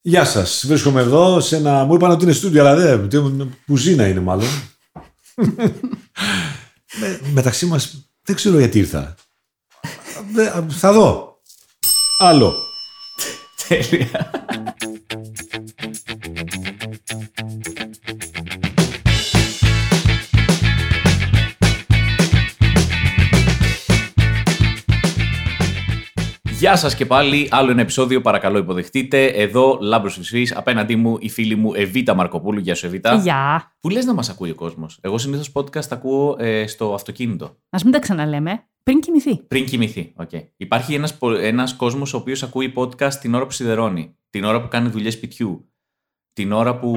Γεια σας. Βρίσκομαι εδώ σε ένα. Μου είπαν ότι είναι στούντιο, αλλά δεν. τι- Κουζίνα είναι μάλλον. Με, μεταξύ μας δεν ξέρω γιατί ήρθα. Δεν- θα δω. Άλλο. Τέλεια. Γεια σας και πάλι, άλλο ένα επεισόδιο παρακαλώ υποδεχτείτε. Εδώ Λάμπρος Φυσφής, απέναντί μου η φίλη μου Εβίτα Μαρκοπούλου. Γεια σου Εβίτα. Γεια. Που λες να μας ακούει ο κόσμος. Εγώ συνήθως podcast τα ακούω ε, στο αυτοκίνητο. Α μην τα ξαναλέμε. Πριν κοιμηθεί. Πριν κοιμηθεί. Okay. Υπάρχει ένας, πο- ένας κόσμος ο οποίος ακούει podcast την ώρα που σιδερώνει, την ώρα που κάνει δουλειές σπιτιού, την ώρα που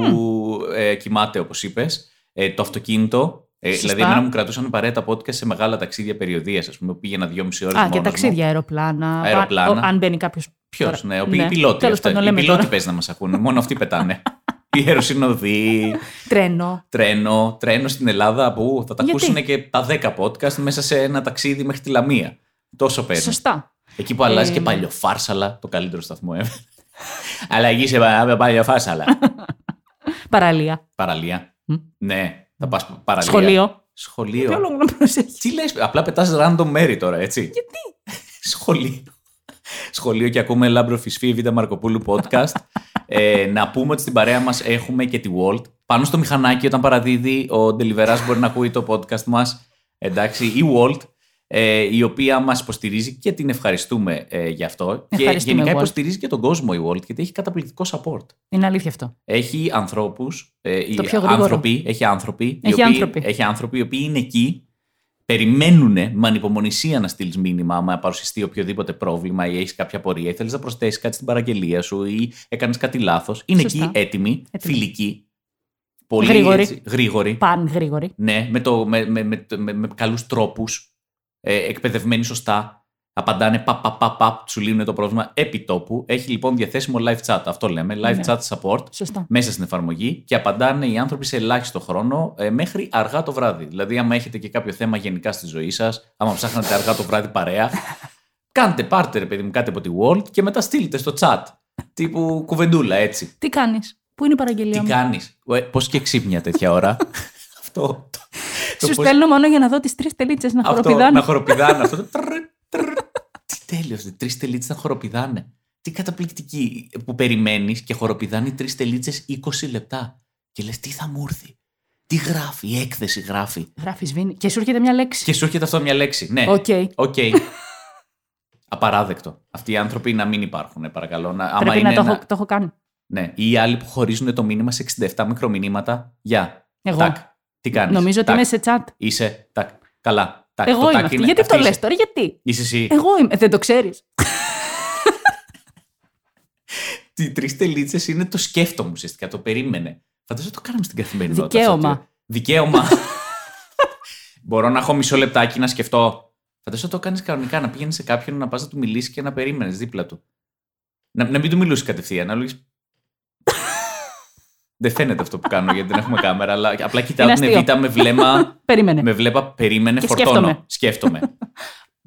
ε, κοιμάται όπως είπες, ε, το αυτοκίνητο. Ε, Σωστά. δηλαδή, εμένα μου κρατούσαν παρέα τα podcast σε μεγάλα ταξίδια περιοδίας, ας πούμε, πήγαινα δυόμιση ώρες Α, μόνος και μου. ταξίδια, αεροπλάνα. Αεροπλάνα. Αν, ο- αν μπαίνει κάποιος. Ποιος, ναι, ο, οι πιλότοι. Τέλος αυτό. πάντων, οι λέμε πιλότοι τώρα. παίζει να μας ακούνε. Μόνο αυτοί πετάνε. Οι αεροσυνοδοί, Τρένο. τρένο, τρένο στην Ελλάδα που θα τα Γιατί; ακούσουν και τα 10 podcast μέσα σε ένα ταξίδι μέχρι τη Λαμία. Τόσο παίρνει. Σωστά. Εκεί που αλλάζει Ε, και παλιοφάρσαλα, το καλύτερο σταθμό ever. Αλλαγή σε πα- παλιοφάρσαλα. Παραλία. Παραλία. Μμ. Ναι, θα πας παραλία. Σχολείο. Τι Σχολείο. όλο να προσέχεις; Τι λες, απλά πετάς random μέρη τώρα, έτσι. Γιατί; Σχολείο. Σχολείο και ακούμε Λάμπρο Φυσφή, Β' Μαρκοπούλου podcast. ε, να πούμε ότι στην παρέα μας έχουμε και τη Wolt. Πάνω στο μηχανάκι όταν παραδίδει ο deliveras μπορεί να ακούει το podcast μας. Εντάξει, η Wolt, ε, η οποία μας υποστηρίζει και την ευχαριστούμε ε, γι' αυτό. Και Ευχαριστούμε, γενικά Wolt. υποστηρίζει και τον κόσμο η Wolt, γιατί έχει καταπληκτικό support. Είναι αλήθεια αυτό. Έχει ανθρώπους, ε, οι Το πιο γρήγορο. άνθρωποι, έχει άνθρωποι, οι Έχει οποίοι, άνθρωποι. έχει άνθρωποι οι οποίοι είναι εκεί, περιμένουν με ανυπομονησία να στείλεις μήνυμα άμα παρουσιαστεί οποιοδήποτε πρόβλημα ή έχεις κάποια απορία ή θέλεις να προσθέσεις κάτι στην παραγγελία σου ή έκανες κάτι λάθος. Είναι Σωστά. εκεί έτοιμοι, Έτοιμοι. φιλικοί, πολύ Γρήγοροι. έτσι, γρήγοροι. Παν γρήγοροι. Ναι, με, το, με, με, με, με, με καλούς τρόπους, ε, εκπαιδευμένοι σωστά, απαντάνε παπ, παπ, παπ, παπ, σου λύνουν το πρόβλημα επί τόπου. Έχει λοιπόν διαθέσιμο live chat, αυτό λέμε, live Ναι. chat support Σωστά. μέσα στην εφαρμογή και απαντάνε οι άνθρωποι σε ελάχιστο χρόνο ε, μέχρι αργά το βράδυ. Δηλαδή, άμα έχετε και κάποιο θέμα γενικά στη ζωή σας, άμα ψάχνετε αργά το βράδυ παρέα, κάντε, πάρτε ρε παιδί μου κάτι από τη World και μετά στείλτε στο chat. Τύπου κουβεντούλα έτσι. Τι κάνεις; Πού είναι η παραγγελία Τι μου; κάνεις, Πώς και ξύπνια τέτοια ώρα; Αυτό. Το- το Σου πώς- στέλνω μόνο για να δω τις τρεις τελίτσες να αυτό, χοροπηδάνε. να χοροπηδάνε. αυτό το τρρ, τρρ. Τι τέλειο, τρει τελίτσε να χοροπηδάνε. Τι καταπληκτική που περιμένει και χοροπηδάνε τρει τελίτσε 20 λεπτά. Και λε, τι θα μου έρθει. Τι γράφει, η έκθεση γράφει. Γράφει βίνη. Και σου έρχεται μια λέξη. Και σου έρχεται αυτό μια λέξη. Ναι, ΟΚ. ΟΚ. Απαράδεκτο. Αυτοί οι άνθρωποι να μην υπάρχουν, παρακαλώ. Να, άμα Πρέπει είναι να το, ένα- έχω, το έχω κάνει. Ναι, ή οι άλλοι που χωρίζουν το μήνυμα σε 67 μικρομηνύματα. Γεια. Εγώ. Τάκ. Τι κάνεις; Νομίζω ότι είμαι σε chat. Είσαι; Τάκ. Καλά. Τάκ. Εγώ Το είμαι τάκ αυτή. είναι- Γιατί αυτή το λες είσαι. τώρα, γιατί; Είσαι εσύ. Εγώ είμαι. Δεν το ξέρεις. Οι τρεις τελίτσες είναι το σκέφτομαι ουσιαστικά. Το περίμενε. Φαντάζομαι το κάναμε στην καθημερινότητα. Δικαίωμα. αυτό. Δικαίωμα. Μπορώ να έχω μισό λεπτάκι να σκεφτώ. Φαντάζομαι το κάνεις κανονικά. Να πήγαινε σε κάποιον να πας να του μιλήσεις και να περίμενες δίπλα του. Να, να μην του μιλούσες κατευθείαν. Να λέγεις, Δεν φαίνεται αυτό που κάνω γιατί δεν έχουμε κάμερα, αλλά απλά κοιτάω Είναι την αστείο. Εβίτα με βλέμμα. Περίμενε. με βλέπα, περίμενε, Και φορτώνω. σκέφτομαι. Σκέφτομαι.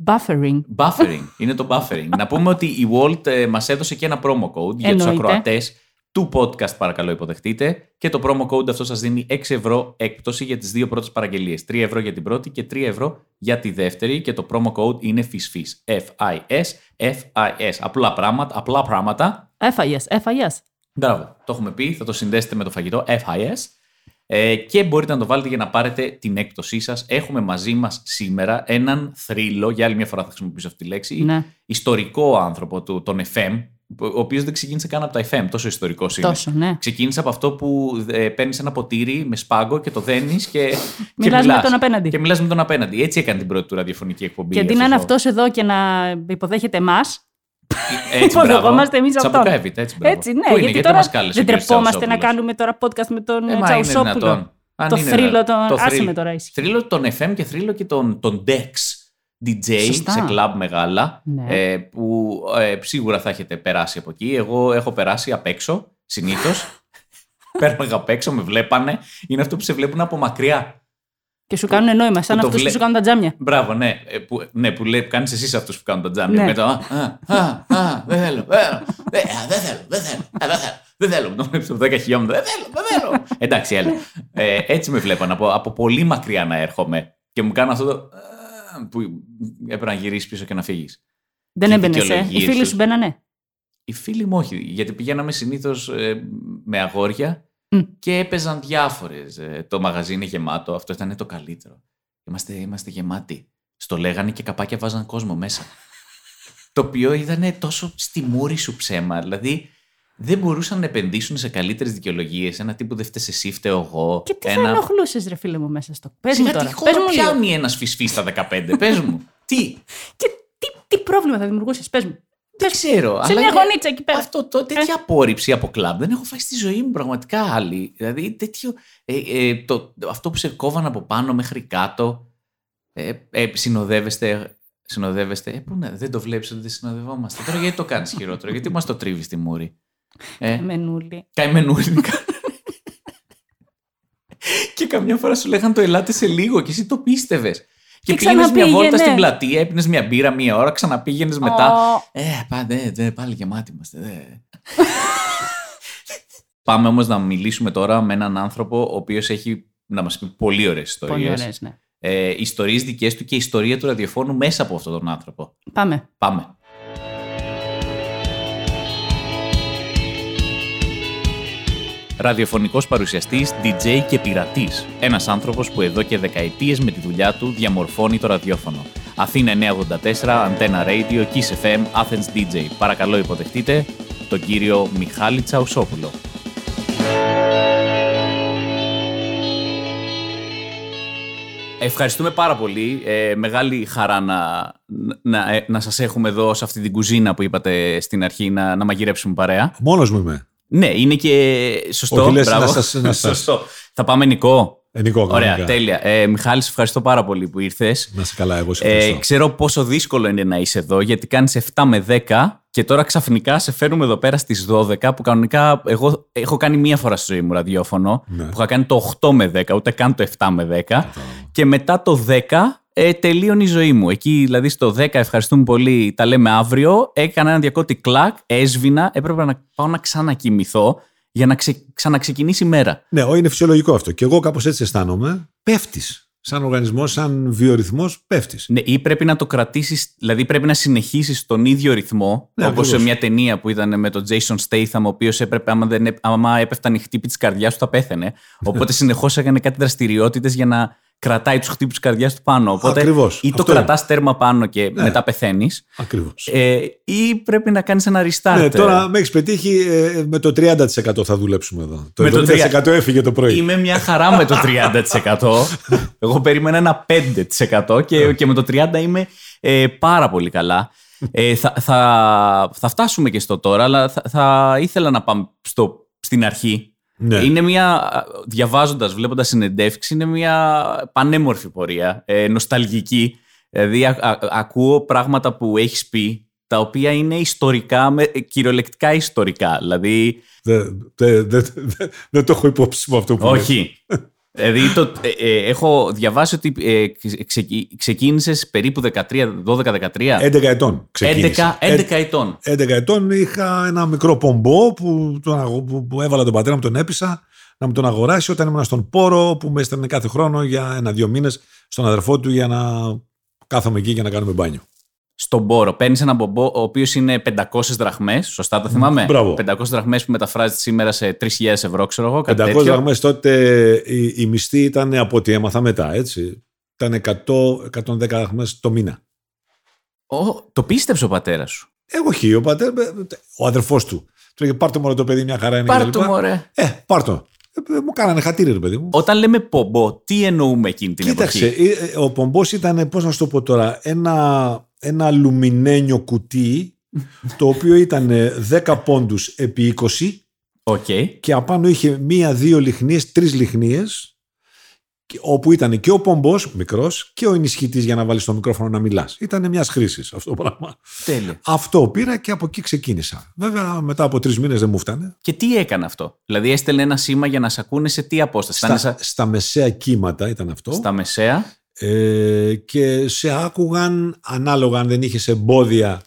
Buffering. Buffering. Είναι το buffering. να πούμε ότι η Walt ε, μας έδωσε και ένα promo code για τους Εννοείται. ακροατές του podcast παρακαλώ υποδεχτείτε και το promo code αυτό σας δίνει 6 ευρώ έκπτωση για τις δύο πρώτες παραγγελίες. 3 ευρώ για την πρώτη και 3 ευρώ για τη δεύτερη και το promo code είναι FISFIS. F-I-S, F-I-S. Απλά πράγματα, απλά πράγματα. FIS. FIS. Μπράβο, το έχουμε πει, θα το συνδέσετε με το φαγητό FIS. Ε, και μπορείτε να το βάλετε για να πάρετε την έκπτωσή σας. Έχουμε μαζί μας σήμερα έναν θρύλο, για άλλη μια φορά θα χρησιμοποιήσω αυτή τη λέξη, Ναι. ιστορικό άνθρωπο του, τον FM, ο οποίος δεν ξεκίνησε καν από τα FM, τόσο ιστορικός είναι. Τόσο, ναι. Ξεκίνησε από αυτό που ε, παίρνεις ένα ποτήρι με σπάγκο και το δένεις και. και Μιλάς με μιλάς. τον απέναντι. Και μιλάς με τον απέναντι. Έτσι έκανε την πρώτη του ραδιοφωνική εκπομπή. Και αντί να αυτός είναι ο- αυτός εδώ και να υποδέχεται εμάς. Έτσι, μπράβο. υποδεχόμαστε εμείς αυτόν. Τσαμπουκάβιτ, έτσι, μπράβο. Έτσι, ναι. Πού είναι, γιατί γιατί τώρα μας κάλεσε δεν ο κύριος τρεπόμαστε να Τσαουσόπουλος; κάνουμε τώρα podcast με τον Ε, ε, μα είναι δυνατόν. Τσαουσόπουλο. Αν Το είναι θρύλο δυνατόν. τον. Το Άσε θρύλο. με τώρα ήσυχη. Θρύλο τον FM και θρύλο και τον, τον Dex. DJ Σωστά. σε κλαμπ μεγάλα Ναι. ε, που ε, σίγουρα θα έχετε περάσει από εκεί. Εγώ έχω περάσει απ' έξω συνήθως. Πέρναγα απ' έξω, με βλέπανε. Είναι αυτό που σε βλέπουν από μακριά. Και σου κάνουν νόημα, σαν Που το αυτούς βλέ- που σου κάνουν τα τζάμια. Μπράβο, ναι. Ε, που, ναι, που λέει, κάνεις εσείς αυτούς που κάνουν τα τζάμια. Ναι. Με το, α, α, α, α, δεν θέλω, δεν θέλω, δεν- α, δεν θέλω, δεν θέλω, α, δεν θέλω. Δεν θέλω να το βλέπεις από 10 χιλιόμετρα. Δεν θέλω, δεν θέλω. Εντάξει, έλα. Ε, έτσι με βλέπαν από, από πολύ μακριά να έρχομαι και μου κάνουν αυτό το. ε, που έπρεπε να γυρίσεις πίσω και να φύγεις. Δεν Και έμπαινες. Ε. δικαιολογίες Οι φίλοι τους. σου μπαίνανε. Οι φίλοι μου όχι, γιατί πηγαίναμε συνήθως με αγόρια Μμ. και έπαιζαν διάφορες. το μαγαζί είναι γεμάτο, αυτό ήταν το καλύτερο. Είμαστε, είμαστε γεμάτοι. Στο λέγανε και καπάκια βάζαν κόσμο μέσα. το οποίο ήταν τόσο στη μούρη σου ψέμα. Δηλαδή δεν μπορούσαν να επενδύσουν σε καλύτερες δικαιολογίες. Ένα τύπου δεν φταίει εσύ, φταίω εγώ. Και τι ένα... θα ενοχλούσες, ρε φίλε μου, μέσα στο. Πες μου Γιατί τώρα. χώρα Πες μου λίγο. πιάνει ένας φυσφί στα 15, πες μου. Τι, Και τι, τι πρόβλημα θα δημιουργούσες, πες μου. Δεν ξέρω. Σε αλλά μια είναι- γωνίτσα εκεί πέρα. Αυτό το, τέτοια απόρριψη από κλαμπ δεν έχω φάει στη ζωή μου πραγματικά άλλη. Δηλαδή τέτοιο, ε, ε, το, αυτό που σε κόβαν από πάνω μέχρι κάτω, ε, ε, συνοδεύεστε, συνοδεύεστε, ε, πού να, δεν το βλέπεις ότι δεν συνοδευόμαστε. Τώρα γιατί το κάνεις χειρότερο, γιατί μας το τρίβεις στη μούρη; Ε, Μενούλη. καημενούλη. και καμιά φορά σου λέγαν το ελάτε σε λίγο και εσύ το πίστευες. Και, Και πήγαινες μια ξαναπήγαινε. βόλτα στην πλατεία, έπινες μια μπύρα μία ώρα, ξαναπήγαινες μετά. Ω, Ε, πάντε, δε, πάλι γεμάτοι είμαστε. Δε. Πάμε όμως να μιλήσουμε τώρα με έναν άνθρωπο ο οποίος έχει να μας πει πολύ ωραίες Πολύ ιστορίες. ωραίες, ναι. Ε, ιστορίες δικές του και ιστορία του ραδιοφώνου μέσα από αυτόν τον άνθρωπο. Πάμε. Πάμε. Ραδιοφωνικός παρουσιαστής, DJ και πειρατής. Ένας άνθρωπος που εδώ και δεκαετίες με τη δουλειά του διαμορφώνει το ραδιόφωνο. Αθήνα 984, Antenna Radio, Kiss FM, Athens DJ. Παρακαλώ υποδεχτείτε τον κύριο Μιχάλη Τσαουσόπουλο. Ευχαριστούμε πάρα πολύ. Ε, μεγάλη χαρά να, να, ε, να σας έχουμε εδώ σε αυτή την κουζίνα που είπατε στην αρχή να, να μαγειρέψουμε παρέα. Μόνος μου είμαι. Ναι, είναι και σωστό. Όχι, λες, μπράβο. να σας- να σας- Σωστό. Θα πάμε Νικό. Ε, Νικό, Ωραία, κανονικά. τέλεια. Ε, Μιχάλη, σε ευχαριστώ πάρα πολύ που ήρθες. Να σε καλά, εγώ σε Ε, ευχαριστώ. ξέρω πόσο δύσκολο είναι να είσαι εδώ, γιατί κάνεις 7 με 10 και τώρα ξαφνικά σε φέρνουμε εδώ πέρα στις 12, που κανονικά εγώ έχω κάνει μία φορά στη ζωή μου ραδιόφωνο, Ναι. που είχα κάνει το 8 με 10, ούτε καν το 7 με 10. Και μετά το 10 ε, τελείωνε η ζωή μου. Εκεί δηλαδή στο 10 ευχαριστούμε πολύ, τα λέμε αύριο. Έκανα ένα διακότη κλακ, έσβηνα, έπρεπε να πάω να ξανακοιμηθώ για να ξε, ξαναξεκινήσει η μέρα. Ναι, ό, είναι φυσιολογικό αυτό. Και εγώ κάπως έτσι αισθάνομαι. Πέφτεις. Σαν οργανισμός, σαν βιορυθμός, πέφτεις. Ναι, ή πρέπει να το κρατήσεις, δηλαδή πρέπει να συνεχίσεις τον ίδιο ρυθμό, Ναι, όπως σε ακριβώς. μια ταινία που ήταν με τον Jason Statham, ο οποίος έπρεπε, άμα, δεν, έ- άμα έπεφταν η χτύπη της καρδιάς του, θα πέθαινε. Οπότε συνεχώς έκανε κάτι δραστηριότητες για να κρατάει τους χτύπους της καρδιάς του πάνω. Οπότε Ακριβώς. ή το Αυτό κρατάς τέρμα πάνω και Ναι. μετά πεθαίνεις, Ακριβώς. ε, ή πρέπει να κάνεις ένα restart. Ναι, τώρα με έχεις πετύχει ε, με το 30% θα δουλέψουμε εδώ. Το Με το 70% έφυγε το πρωί. Είμαι μια χαρά με το 30%. Εγώ περίμενα ένα 5% και, και με το 30% είμαι ε, πάρα πολύ καλά. Ε, θα, θα, θα φτάσουμε και στο τώρα, αλλά θα, θα ήθελα να πάμε στο, στην αρχή. Ναι. Είναι μια, διαβάζοντας, βλέποντας συνεντεύξεις, είναι μια πανέμορφη πορεία, ε, νοσταλγική. Δηλαδή α- α- ακούω πράγματα που έχεις πει, τα οποία είναι ιστορικά, με, ε, κυριολεκτικά ιστορικά. Δηλαδή, Δεν δε, δε, δε- δεν το έχω υπόψη μου αυτό που λες. όχι. Δηλαδή, το, ε, ε, έχω διαβάσει ότι ε, ξεκι- ξεκίνησες περίπου 13, 12-13. 11 ετών ξεκίνησα. 11, 11 ετών. 11 ετών είχα ένα μικρό πομπό που, τον αγο- που, που έβαλα τον πατέρα μου, τον έπεισα να μου τον αγοράσει όταν ήμουν στον Πόρο που με έστελνε κάθε χρόνο για ένα-δύο μήνες στον αδερφό του για να κάθομαι εκεί και να κάνουμε μπάνιο. Στον πόρο. Παίρνεις έναν μπομπό ο οποίος είναι 500 δραχμές. Σωστά το θυμάμαι; Μπράβο. 500 δραχμές που μεταφράζεται σήμερα σε 3.000 ευρώ, ξέρω εγώ. Κάτι 500 τέτοιο. δραχμές τότε η, η μισθή ήταν από ό,τι έμαθα μετά, έτσι. Ήταν 100-110 δραχμές το μήνα. Ω, το πίστεψε ο πατέρας σου; Εγώ όχι, ο πατέρας, ο αδερφός του. Του έλεγε πάρ' το μόνο το παιδί, μια χαρά είναι. Πάρ' κλπ. το μωρέ. Ε, πάρ' το. Ε, μου κάνανε χατήρι, ρε παιδί μου. Όταν λέμε πομπό, τι εννοούμε εκείνη την Κοίταξε, εποχή; ε, ε, ο πομπός ήταν, πώς να σου το πω τώρα, ένα, ένα αλουμινένιο κουτί, το οποίο ήταν 10 πόντους επί 20 Οκ. και απάνω είχε μία-δύο λυχνίες, τρεις λυχνίες, και- όπου ήταν και ο πομπός μικρός και ο ενισχυτής για να βάλεις το μικρόφωνο να μιλάς. Ήταν μιας χρήσης αυτό το πράγμα. Τέλεια. Αυτό πήρα και από εκεί ξεκίνησα. Βέβαια μετά από τρεις μήνες δεν μου έφτανε. Και τι έκανε αυτό; Δηλαδή έστελνε ένα σήμα για να σε ακούνε σε τι απόσταση; Ήταν Στα, σα- στα μεσαία κύματα ήταν αυτό. στα μεσαία. Ε, και σε άκουγαν ανάλογα αν δεν είχες εμπόδια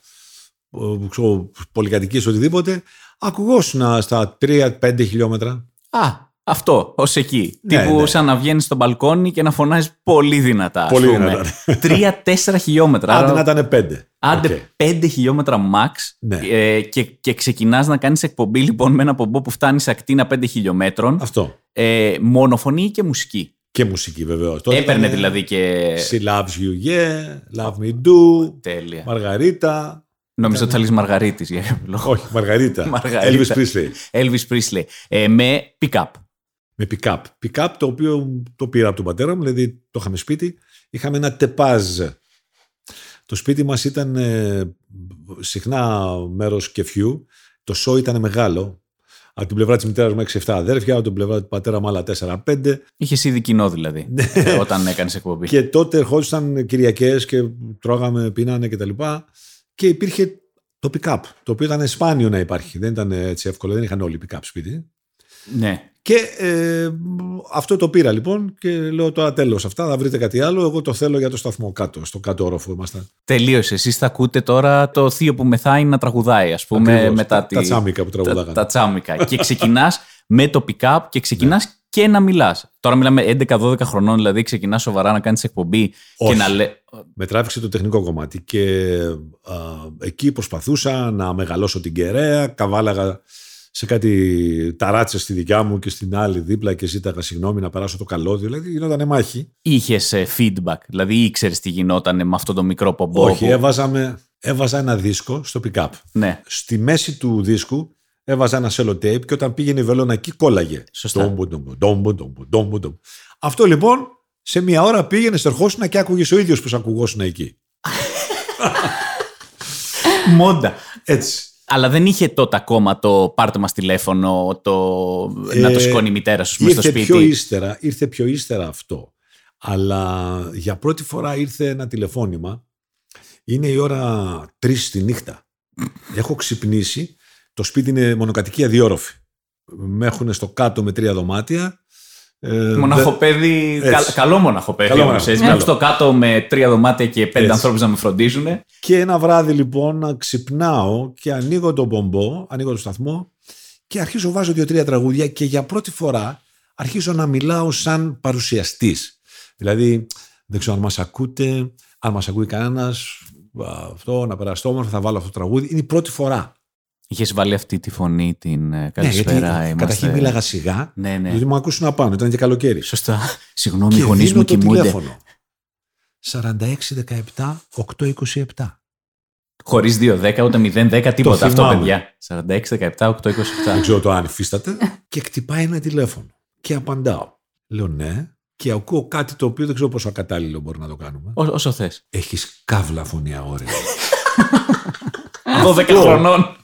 ε, ξέρω, πολυκατοικίες οτιδήποτε Ακουγόσουν στα 3-5 χιλιόμετρα. Α, αυτό, ως εκεί. Ναι, Τύπου ναι. σαν να βγαίνεις στο μπαλκόνι και να φωνάζεις πολύ δυνατά. ας Πολύ πούμε. Τρία-τέσσερα χιλιόμετρα. Άντε Άρα, να ήταν 5. Άντε 5 χιλιόμετρα max Ναι. ε, και, και ξεκινάς να κάνεις εκπομπή λοιπόν με ένα πομπό που φτάνει σε ακτίνα 5 χιλιόμετρων Αυτό. ε, μονοφωνή και μουσική. Και μουσική βεβαίως. Έπαιρνε δηλαδή και... She loves you, yeah. Love me do. Τέλεια. Μαργαρίτα. Νομίζω ότι θα λες Μαργαρίτης για κάποιο λόγο. Όχι, Μαργαρίτα. Μαργαρίτα. Elvis Presley. Elvis Presley. Ε, με pick-up. Με pick-up. Pick-up το οποίο το πήρα από τον πατέρα μου, δηλαδή το είχαμε σπίτι. Είχαμε ένα τεπάζ. Το σπίτι μας ήταν ε, συχνά μέρος κεφιού. Το σο ήταν μεγάλο. Από την πλευρά της μητέρας μου 6-7 αδέρφια, από την πλευρά του πατέρα μου άλλα 4-5. Είχες ήδη κοινό δηλαδή ε, όταν έκανες εκπομπή. Ναι. Και τότε ερχόντουσαν Κυριακές και τρώγαμε, πίνανε κτλ. Και, και υπήρχε το pick-up, το οποίο ήταν σπάνιο να υπάρχει. Δεν ήταν έτσι εύκολο, δεν είχαν όλοι pick-up σπίτι. Ναι. Και ε, αυτό το πήρα λοιπόν και λέω τώρα τέλος αυτά, θα βρείτε κάτι άλλο. Εγώ το θέλω για το σταθμό κάτω, στο κάτω όροφο ήμασταν. Τελείωσε. Εσείς θα ακούτε τώρα το θείο που μεθάει να τραγουδάει, ας πούμε, Ακριβώς. μετά τα, τη... τα τσάμικα που τα, τραγουδάγανε. τα τσάμικα. και ξεκινάς με το pick-up και ξεκινάς και να μιλάς. Τώρα μιλάμε 11-12 χρονών, δηλαδή ξεκινάς σοβαρά να κάνεις εκπομπή και Όχι. να λέ. Με τράβηξε το τεχνικό κομμάτι και α, εκεί προσπαθούσα να μεγαλώσω την κεραία, καβάλαγα σε κάτι ταράτσες στη δικιά μου και στην άλλη δίπλα και ζήταγα συγγνώμη να περάσω το καλώδιο, δηλαδή γινότανε μάχη. Είχες feedback, δηλαδή ήξερες τι γινόταν με αυτό το μικρό πομπό. Όχι, που- έβαζα, με- έβαζα ένα δίσκο στο pick-up. Ναι, Στη μέση του δίσκου έβαζα ένα sellotape και όταν πήγαινε η βελόνα εκεί κόλλαγε. Σωστά. Ντόμπο, ντόμπο, ντόμπο, ντόμπο, ντόμπο, ντόμπο. Αυτό λοιπόν σε μία ώρα πήγαινε, στερχόσουν και άκουγες ο ίδιος που σε ακουγόσουν εκεί. μόντα. Έτσι. Αλλά δεν είχε τότε ακόμα το πάρτε μας τηλέφωνο, το να το Ε, σηκώνει η μητέρα σου πούμε, στο Ήρθε σπίτι. πιο, ύστερα, ήρθε πιο ύστερα αυτό. Αλλά για πρώτη φορά ήρθε ένα τηλεφώνημα. Είναι η ώρα τρεις τη νύχτα. Έχω ξυπνήσει. Το σπίτι είναι μονοκατοικία διόροφη. Με έχουν στο κάτω με τρία δωμάτια. Ε, Μοναχοπέδι, Έτσι. κα- καλό μοναχοπέδι Καλό όμως, μοναχοπέδι, έτσι. καλό. Μένω στο κάτω με τρία δωμάτια και πέντε Έτσι. ανθρώπους να με φροντίζουν. Και ένα βράδυ λοιπόν να ξυπνάω και ανοίγω τον πομπό, ανοίγω το σταθμό και αρχίζω βάζω δύο-τρία τραγούδια και για πρώτη φορά αρχίζω να μιλάω σαν παρουσιαστής. Δηλαδή δεν ξέρω αν μας ακούτε, αν μας ακούει κανένας, α, αυτό να περαστώ όμορφα θα βάλω αυτό το τραγούδι. Είναι η πρώτη φορά. Είχες βάλει αυτή τη φωνή την ε, Ναι, καλησπέρα. γιατί είμαστε... καταρχήν μίλαγα σιγά, Ναι, ναι. γιατί μου ακούσουν να πάνω, ήταν και καλοκαίρι. Σωστά. Συγγνώμη, οι και γονείς δίνω μου το κοιμούνται. τηλέφωνο. 4617 827. Χωρίς 2-10 ούτε 0-10 τίποτα αυτό, θυμάμαι. παιδιά. 46-17-8-27. Δεν ξέρω το αν υφίσταται. και χτυπάει ένα τηλέφωνο. Και απαντάω. Λέω ναι. Και ακούω κάτι το οποίο δεν ξέρω πόσο ακατάλληλο μπορεί να το κάνουμε. Ό- όσο θες. Έχεις καύλα φωνή αόρια. 12 χρονών.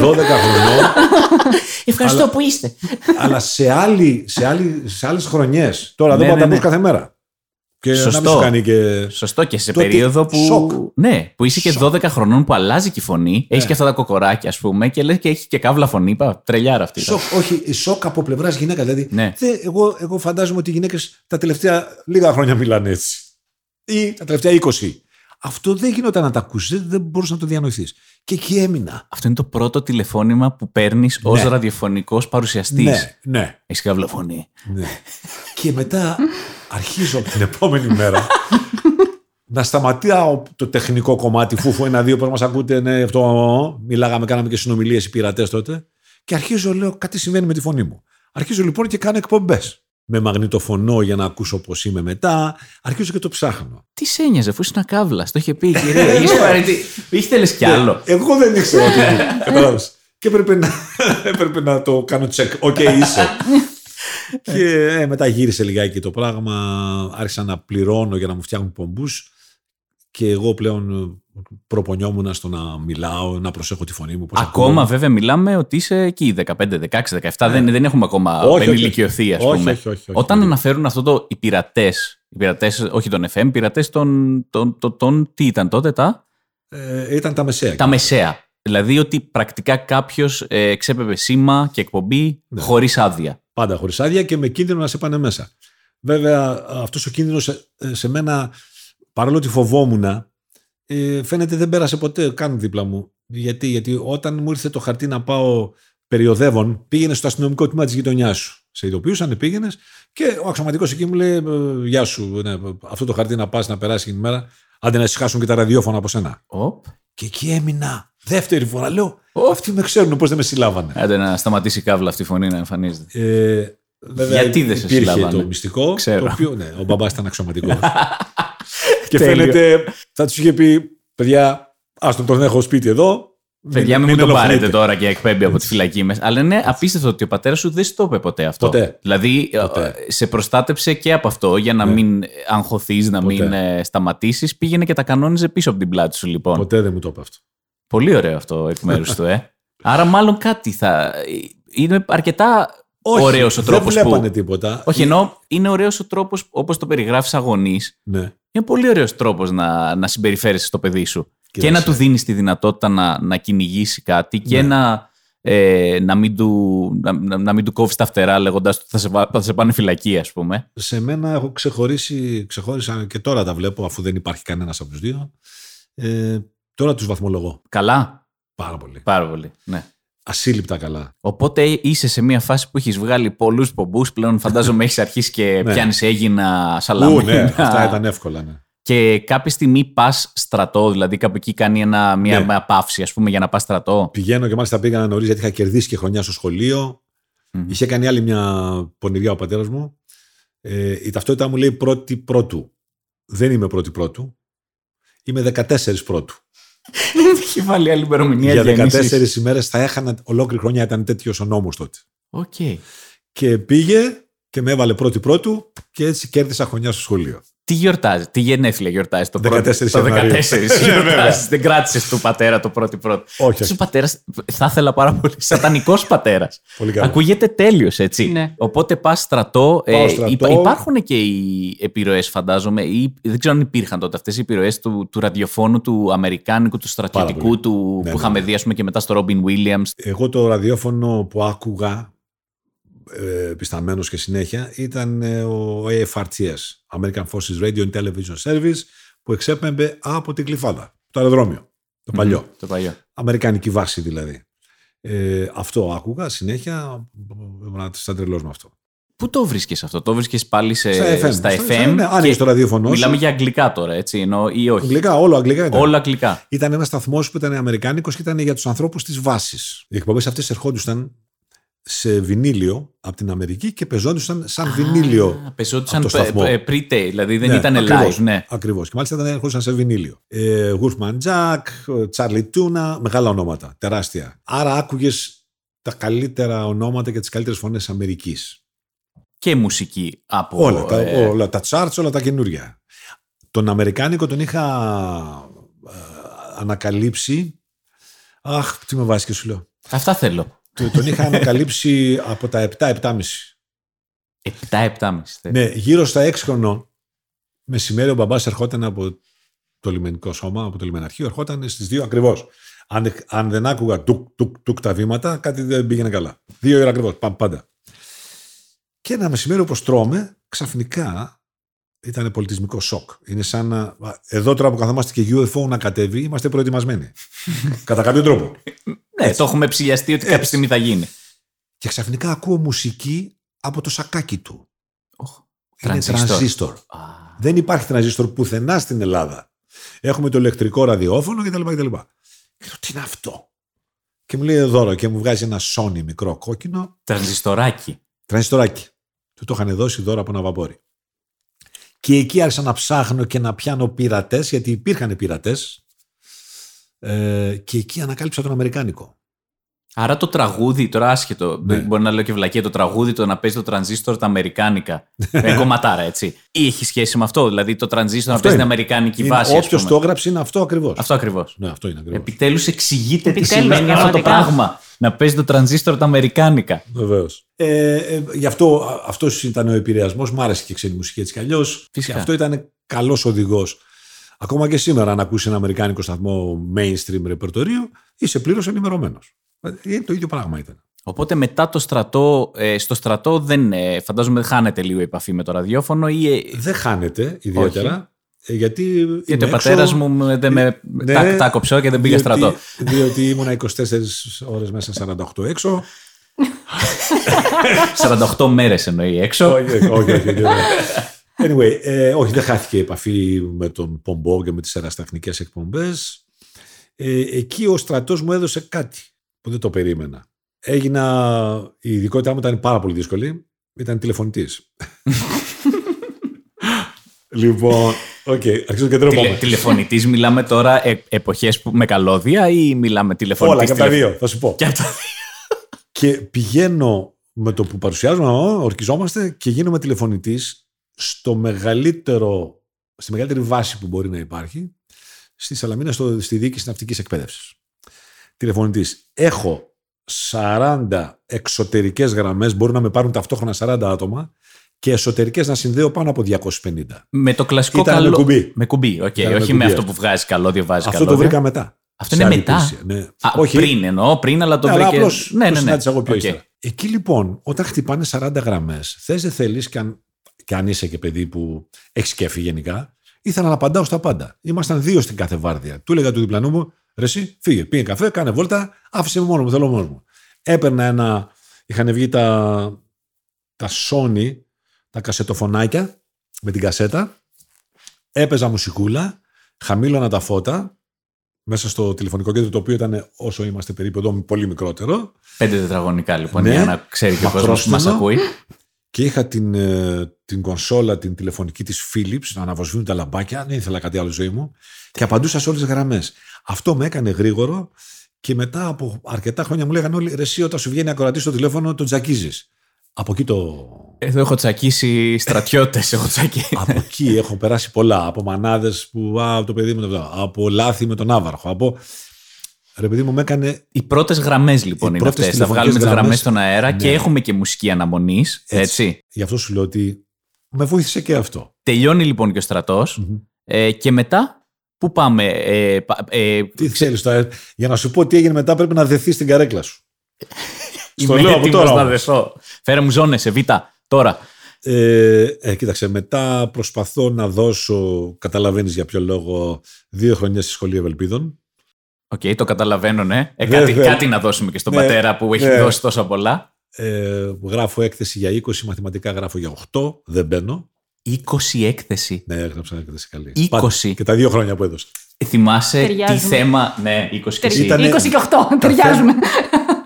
12 χρονών, Ευχαριστώ Αλλά- που είστε. αλλά σε, άλλη, σε, άλλη, σε άλλες χρονιές. Τώρα Ναι, δεν ναι, πάω ναι. κάθε μέρα. Και να Σωστό. μην σου κάνει και... Σωστό και σε Τότε περίοδο που. σοκ. Ναι, που είσαι και Σοκ. 12 χρονών που αλλάζει και η φωνή. Έχεις Ναι. και αυτά τα κοκοράκια, ας πούμε, και λες και έχει και καύλα φωνή. Είπα, τρελιάρα αυτή. Σοκ, όχι, σοκ από πλευράς γυναίκα. Δηλαδή, Ναι. δεν- εγώ, εγώ φαντάζομαι ότι οι γυναίκες τα τελευταία λίγα χρόνια μιλάνε έτσι. Ή τα τελευταία 20. Αυτό δεν γινόταν να τα ακούσεις, δεν, δεν μπορούσες να το διανοηθείς. Και εκεί έμεινα. Αυτό είναι το πρώτο τηλεφώνημα που παίρνεις ως Ναι. ραδιοφωνικός παρουσιαστής. Ναι, ναι. Έχεις καύλα φωνή. ναι. και μετά αρχίζω από την επόμενη μέρα να σταματάω το τεχνικό κομμάτι φούφου ένα-δύο που μας ακούτε, ναι, αυτό μιλάγαμε, κάναμε και συνομιλίες οι πειρατές τότε και αρχίζω, λέω, κάτι συμβαίνει με τη φωνή μου. Αρχίζω λοιπόν και κάνω εκπομπές. Με μαγνητοφωνώ για να ακούσω πώς είμαι μετά. Αρχίζω και το ψάχνω. Τι σε ένοιαζε, αφού ήσουν καύλα. Το είχε πει η κυρία. Έχει πάρει. τι- Ήθελε κι άλλο. Εγώ δεν ήξερα ότι είναι. Κατάλαβες. Και έπρεπε να, έπρεπε να το κάνω check. OK, είσαι. και ε, μετά γύρισε λιγάκι το πράγμα. Άρχισα να πληρώνω για να μου φτιάχνουν πομπούς. Και εγώ πλέον ε, προπονιόμουν στο να μιλάω, να προσέχω τη φωνή μου. πώς Ακόμα ακούγομαι. βέβαια μιλάμε ότι είσαι εκεί 15, 16, 17. Δεν, δεν έχουμε ακόμα Ναι. Όχι, όχι, ενηλικιωθεί, ας όχι. πούμε. Όχι, όχι, όχι, όχι. Όταν αναφέρουν αυτό το οι πειρατές, οι πειρατές, όχι των FM, οι πειρατές των, των, των, των- Τι ήταν τότε, τα, Ε, ήταν τα μεσαία. τα μεσαία. Δηλαδή ότι πρακτικά κάποιος ε, εξέπεπε σήμα και εκπομπή Ναι. χωρίς άδεια. Πάντα χωρίς άδεια και με κίνδυνο να σε πάνε μέσα. Βέβαια, αυτός ο κίνδυνος σε, σε μένα, παρόλο ότι φοβόμουν, ε, φαίνεται δεν πέρασε ποτέ καν δίπλα μου. Γιατί, γιατί όταν μου ήρθε το χαρτί να πάω περιοδεύων, πήγαινες στο αστυνομικό τμήμα της γειτονιάς σου. Σε ειδοποιούσαν, πήγαινες και ο αξιωματικός εκεί μου λέει: «Ε, Γεια σου, ναι, αυτό το χαρτί να πας να περάσει την ημέρα. Άντε να ησυχάσουν και τα ραδιόφωνα από σένα. Οπ. Και εκεί έμεινα. Δεύτερη φορά λέω: Αυτοί με ξέρουν πώς δεν με συλλάβανε. Άντε να σταματήσει η κάβλα αυτή η φωνή να εμφανίζεται. Ε, βέβαια, Γιατί δεν σε υπήρχε συλλάβανε; το μυστικό. Ξέρω. Το οποίο, ναι, ο μπαμπάς ήταν αξιωματικός. και Τέλειο. φαίνεται, θα τους είχε πει: Παιδιά, άστον τον έχω σπίτι εδώ. Παιδιά, μην μου το ενοχλείτε». πάρετε τώρα και εκπέμπει από τη φυλακή μέσα. Αλλά είναι απίστευτο ότι ο πατέρας σου δεν σου το είπε ποτέ αυτό. Ποτέ. Δηλαδή, Ποτέ. ε, σε προστάτεψε και από αυτό για να Ναι. μην αγχωθείς, να Ποτέ. μην ε, σταματήσεις. Πήγαινε και τα κανόνιζε πίσω από την πλάτη σου, λοιπόν. Ποτέ δεν μου το είπε αυτό. Πολύ ωραίο αυτό εκ μέρους του, ε. Άρα, μάλλον κάτι θα. Είναι αρκετά ωραίος ο δεν τρόπος βλέπανε που. τίποτα. Όχι, ενώ είναι ωραίος ο τρόπος όπως το περιγράφεις αγωνή. Ναι. Είναι πολύ ωραίος τρόπος να, να συμπεριφέρεσαι στο παιδί σου. Και Κοίταξε. να του δίνεις τη δυνατότητα να, να κυνηγήσει κάτι και Ναι. να, ε, να, μην του, να, να- να μην του κόβεις τα φτερά λέγοντας ότι θα σε, βα- θα σε πάνε φυλακή, ας πούμε. Σε μένα έχω ξεχωρίσει, ξεχώρισα και τώρα τα βλέπω αφού δεν υπάρχει κανένας από τους δύο. Ε, τώρα τους βαθμολογώ. Καλά. Πάρα πολύ. Πάρα πολύ. Ναι. Ασύλληπτα καλά. Οπότε είσαι σε μια φάση που έχεις βγάλει πολλούς πομπούς. Πλέον φαντάζομαι έχεις αρχίσει και Ναι. πιάνεις έγινα Ού, σαλαμίνα. ναι, αυτά ήταν εύκολα. Ναι. Και κάποια στιγμή πας στρατό, δηλαδή κάπου εκεί κάνει ένα, μια, Ναι. μια παύση, ας πούμε, για να πας στρατό. Πηγαίνω και μάλιστα πήγα νωρίς γιατί είχα κερδίσει και χρονιά στο σχολείο. Μμμ. Είχε κάνει άλλη μια πονηριά ο πατέρας μου. Ε, η ταυτότητά μου λέει πρώτη πρώτου. Δεν είμαι πρώτη πρώτου. Είμαι 14 πρώτου. Έχει βάλει άλλη ημερομηνία Για γέννησης. 14 ημέρες θα έχανα ολόκληρη χρονιά. Ήταν τέτοιος ο νόμος τότε. Οκ. Και πήγε και με έβαλε πρώτη πρώτου και έτσι κέρδισα χρονιά στο σχολείο. Τι γιορτάζει, τι γενέθλια γιορτάζει το 14 πρώτο. Το 14 Ιανουαρίου. γιορτάζεις. Ναι, βέβαια. Δεν κράτησες του πατέρα το πρώτο πρώτο. Όχι, Αυτό ο πατέρα θα ήθελα πάρα πολύ. Σατανικός πατέρας. Πολύ καλά. Ακούγεται τέλειος, έτσι. Ναι. Οπότε πας στρατό. Πάω ε, στρατό. υπά- υπάρχουν και οι επιρροές, φαντάζομαι, ή δεν ξέρω αν υπήρχαν τότε αυτές οι επιρροές του, του ραδιοφώνου, του Αμερικάνικου, του στρατιωτικού, πολύ. του, Ναι, που ναι, είχαμε ναι. δει, ας πούμε, και μετά στο Ρόμπιν Williams. Εγώ το ραδιόφωνο που άκουγα ε, πισταμένος και συνέχεια ήταν ε, ο AFRTS, American Forces Radio and Television Service, που εξέπεμπε από την Κλειφάδα, το αεροδρόμιο, το παλιό. Μμμ, Το παλιό. Αμερικανική βάση δηλαδή. Ε, αυτό άκουγα συνέχεια, ήμουν σαν τρελός με αυτό. Πού το βρίσκεις αυτό, το βρίσκεις πάλι σε, Στα FM. στα Στο- FM. ναι, άνοιγες το ραδιόφωνο σου. Μιλάμε για αγγλικά τώρα, έτσι, ενώ, ή όχι; Αγγλικά, όλο αγγλικά ήταν. Όλα αγγλικά. Ήταν ένας σταθμός που ήταν αμερικάνικος και ήταν για τους ανθρώπους της βάσης. Οι εκπομπές αυτές ερχόντουσαν σε βινίλιο από την Αμερική και πεζόντουσαν σαν βινίλιο. Α, Πεζόντουσαν από το σταθμό. ε, pre-tape, δηλαδή δεν Ναι, ήταν ακριβώς, live, ναι. Ακριβώς. Και μάλιστα ήταν, ερχόντουσαν σε βινίλιο. Ε, Wolfman Jack, Charlie Tuna, μεγάλα ονόματα, τεράστια. Άρα άκουγες τα καλύτερα ονόματα και τις καλύτερες φωνές τη Αμερικής. Και μουσική από. Όλα, τα, ε, όλα τα charts, όλα τα καινούρια. Τον Αμερικάνικο τον είχα ε, ανακαλύψει. Αχ, τι με βάζει και σου λέω. Αυτά θέλω. Το- Τον είχα ανακαλύψει από τα 7-7,5. 7-7,5. Ναι, γύρω στα 6 χρονών. Μεσημέρι ο μπαμπάς ερχόταν από το λιμενικό σώμα, από το λιμεναρχείο, ερχόταν στις 2 ακριβώς. Αν, αν δεν άκουγα τουκ, τουκ, τουκ τα βήματα, κάτι δεν πήγαινε καλά. Δύο ώρα ακριβώς, πα- πάντα. Και ένα μεσημέρι όπως τρώμε, ξαφνικά ήταν πολιτισμικό σοκ. Είναι σαν να... Εδώ τώρα που καθόμαστε και UFO να κατέβει, είμαστε προετοιμασμένοι. Κατά κάποιο τρόπο. Ναι, το έχουμε ψηλιαστεί ότι κάποια Έτσι. στιγμή θα γίνει. Και ξαφνικά ακούω μουσική από το σακάκι του. Οχ, Είναι Τρανζίστορ. τρανζίστορ. Α, Δεν υπάρχει τρανζίστορ πουθενά στην Ελλάδα. Έχουμε το ηλεκτρικό ραδιόφωνο κτλ. κτλ. Και λέω, τι είναι αυτό; Και μου λέει δώρο και μου βγάζει ένα Sony μικρό κόκκινο Τρανζιστοράκι. τρανζιστοράκι. Του το είχαν δώσει δώρο από ένα βαπόρι. Και εκεί άρχισα να ψάχνω και να πιάνω πειρατές, γιατί υπήρχαν πειρατές. Ε, και εκεί ανακάλυψα τον Αμερικάνικο. Άρα το τραγούδι, τώρα άσχετο, Ναι. μπορεί να λέω και βλακία, το τραγούδι το να παίζει το τρανζίστορ τα αμερικάνικα. με κομματάρα, έτσι. Ή έχει σχέση με αυτό, δηλαδή το τρανζίστορ να Αυτό παίζει την είναι. αμερικάνικη βάση. ας Όποιος πούμε. το έγραψε είναι αυτό ακριβώς. Αυτό ακριβώς. Ναι, αυτό είναι ακριβώς. Επιτέλους εξηγείται τι Επιτέλους, σημαίνει αυτό το πραγματικά. πράγμα. Να παίζει το τρανζίστορ τα αμερικάνικα. Βεβαίως. Ε, ε, γι' αυτό αυτός ήταν ο επηρεασμός. Μ' άρεσε και η ξένη μουσική έτσι κι αλλιώς. Φυσικά. Και αυτό ήταν καλός οδηγός. Ακόμα και σήμερα, αν ακούσεις ένα αμερικάνικο σταθμό mainstream ρεπερτορίου, είσαι πλήρως ενημερωμένος. Το ίδιο πράγμα ήταν. Οπότε μετά το στρατό, ε, στο στρατό δεν ε, φαντάζομαι δεν χάνεται λίγο η επαφή με το ραδιόφωνο ή. ε, Δεν χάνεται ιδιαίτερα. Ε, γιατί Γιατί είμαι ο πατέρας έξω, μου με, δεν με Ναι, τα, τα κόψω και δεν πήγα διότι- στρατό. Διότι ήμουνα 24 ώρες μέσα 48 έξω. 48 μέρες εννοεί έξω. όχι, όχι, όχι, όχι, όχι. Anyway, ε, όχι, δεν χάθηκε η επαφή με τον Πομπό και με τις ερασιτεχνικές εκπομπές. Ε, εκεί ο στρατός μου έδωσε κάτι που δεν το περίμενα. Έγινα, η ειδικότητά μου ήταν πάρα πολύ δύσκολη. Ήταν τηλεφωνητής. λοιπόν, οκ, αρχίζω και Τηλε, τρέπομαι. Τηλεφωνητής, μιλάμε τώρα ε, εποχές με καλώδια ή μιλάμε τηλεφωνητής. Όλα και από τα δύο, θα σου πω. Και από τα Και πηγαίνω με το που παρουσιάζουμε, ω, ορκιζόμαστε και γίνομαι τηλεφωνητής στο μεγαλύτερο, στη μεγαλύτερη βάση που μπορεί να υπάρχει, στη Σαλαμίνα, στο, στη διοίκηση ναυτικής εκπαίδευσης. Τηλεφωνητής. Έχω 40 εξωτερικές γραμμές, μπορούν να με πάρουν ταυτόχρονα 40 άτομα και εσωτερικές να συνδέω πάνω από 250. Με το κλασικό Ήταν με καλό. κουμπί. Με κουμπί, οκ. Ήταν με όχι κουμπί με αυτό αυτό. που βγάζει καλώδιο, βάζει Αυτό το καλώδια. βρήκα μετά. Αυτό Σε είναι άλλη μετά; υπηρεσία, Ναι. Α, όχι, Πριν εννοώ, πριν, αλλά το Ναι, αλλά βρήκε. απλώς ναι, το ναι, ναι. συνάντησα εγώ πιο Οκ. ύστερα. Εκεί λοιπόν, όταν χτυπάνε 40 γραμμές, θες δεν θέλεις, και αν, και αν είσαι και παιδί που έχεις κέφι γενικά, ήθελα να απαντάω στα πάντα. Ήμασταν δύο στην κάθε βάρδια. Του έλεγα του διπλανού μου, ρε, εσύ, φύγε, πήγε καφέ, κάνε βόλτα, άφησε με μόνο μου, θέλω μόνος μου. Έπαιρνα ένα, είχαν βγει τα, τα Sony, τα κασετοφωνάκια με την κασέτα, έπαιζα μουσικούλα, χαμήλωνα τα φώτα, μέσα στο τηλεφωνικό κέντρο, το οποίο ήταν όσο είμαστε περίπου εδώ, πολύ μικρότερο. Πέντε τετραγωνικά λοιπόν, Ναι. για να ξέρει και ο κόσμος που μας Μακρόστενο. ακούει. Και είχα την, ε, την κονσόλα, την τηλεφωνική της Philips, να αναβοσβήνουν τα λαμπάκια, δεν ήθελα κάτι άλλο στη ζωή μου, και απαντούσα σε όλες τις γραμμές. Αυτό με έκανε γρήγορο και μετά από αρκετά χρόνια μου λέγανε όλοι, ρε εσύ όταν σου βγαίνει ακροατή στο τηλέφωνο, τον τζακίζεις. Από εκεί το... Εδώ έχω τσακίσει στρατιώτες. έχω τσακίσει. από εκεί έχω περάσει πολλά. Από μανάδες που, α, το παιδί μου, το- από λάθη με τον Άβαρχο. Από... Ρε παιδί μου, με έκανε Οι πρώτες γραμμές λοιπόν Οι είναι πρώτες αυτές. Θα τηλεφωνικές βγάλουμε τις γραμμές γραμμές. στον αέρα Ναι. και έχουμε και μουσική αναμονής. Έτσι. Γι' αυτό σου λέω ότι με βοήθησε και αυτό. Τελειώνει λοιπόν και ο στρατός. Ε, και μετά, πού πάμε. Ε, πα- ε, Τι θέλεις τώρα, για να σου πω τι έγινε μετά, πρέπει να δεθεί στην καρέκλα σου. Στο είμαι λέω από έτοιμος τώρα. να όμως. δεθώ. Φέρε μου ζώνες, σε β' τώρα. Ε, ε, κοίταξε, μετά προσπαθώ να δώσω, καταλαβαίνεις για ποιο λόγο, δύο χρονιά στη Σχολή Ευελπίδων. Οκ, το καταλαβαίνω, ναι. Ε, Ναι, κάτι, ναι. κάτι να δώσουμε και στον Ναι, πατέρα που έχει ναι. δώσει τόσα πολλά. Ε, γράφω έκθεση για 20, μαθηματικά γράφω για 8, δεν μπαίνω. 20 έκθεση. Ναι, έγραψα έκθεση καλή. 20. Πάντα. Και τα δύο χρόνια που έδωσα. Ε, θυμάσαι τι Ταιριάζουμε. θέμα. Ναι, 20 και εσύ. Ήτανε- 20 και 8, ταιριάζουμε.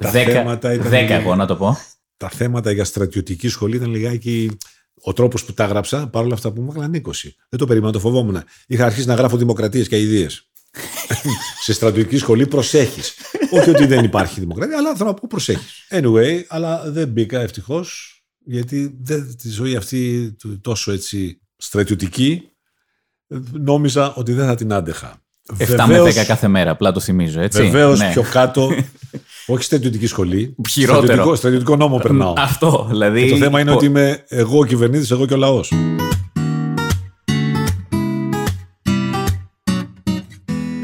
Τα 10, θέματα ήταν 10 εγώ να το πω. Τα θέματα για στρατιωτική σχολή ήταν λιγάκι. Ο τρόπος που τα έγραψα, παρόλα αυτά που μου έκαναν 20. Δεν το περίμενα, το φοβόμουν. Είχα αρχίσει να γράφω δημοκρατίες και αειδίε. Σε στρατιωτική σχολή προσέχεις. Όχι ότι δεν υπάρχει δημοκρατία, αλλά θέλω να πω προσέχεις. Anyway, αλλά δεν μπήκα ευτυχώς, γιατί δεν, τη ζωή αυτή του- τόσο έτσι στρατιωτική νόμιζα ότι δεν θα την άντεχα. 7 με 10 κάθε μέρα, απλά το θυμίζω, έτσι. Βεβαίως Ναι. πιο κάτω, όχι στρατιωτική σχολή. Χειρότερο. Στρατιωτικό, στρατιωτικό νόμο περνάω. Αυτό, δηλαδή. Και το θέμα είναι πο- ότι είμαι εγώ ο κυβερνήτης, εγώ και ο λαός.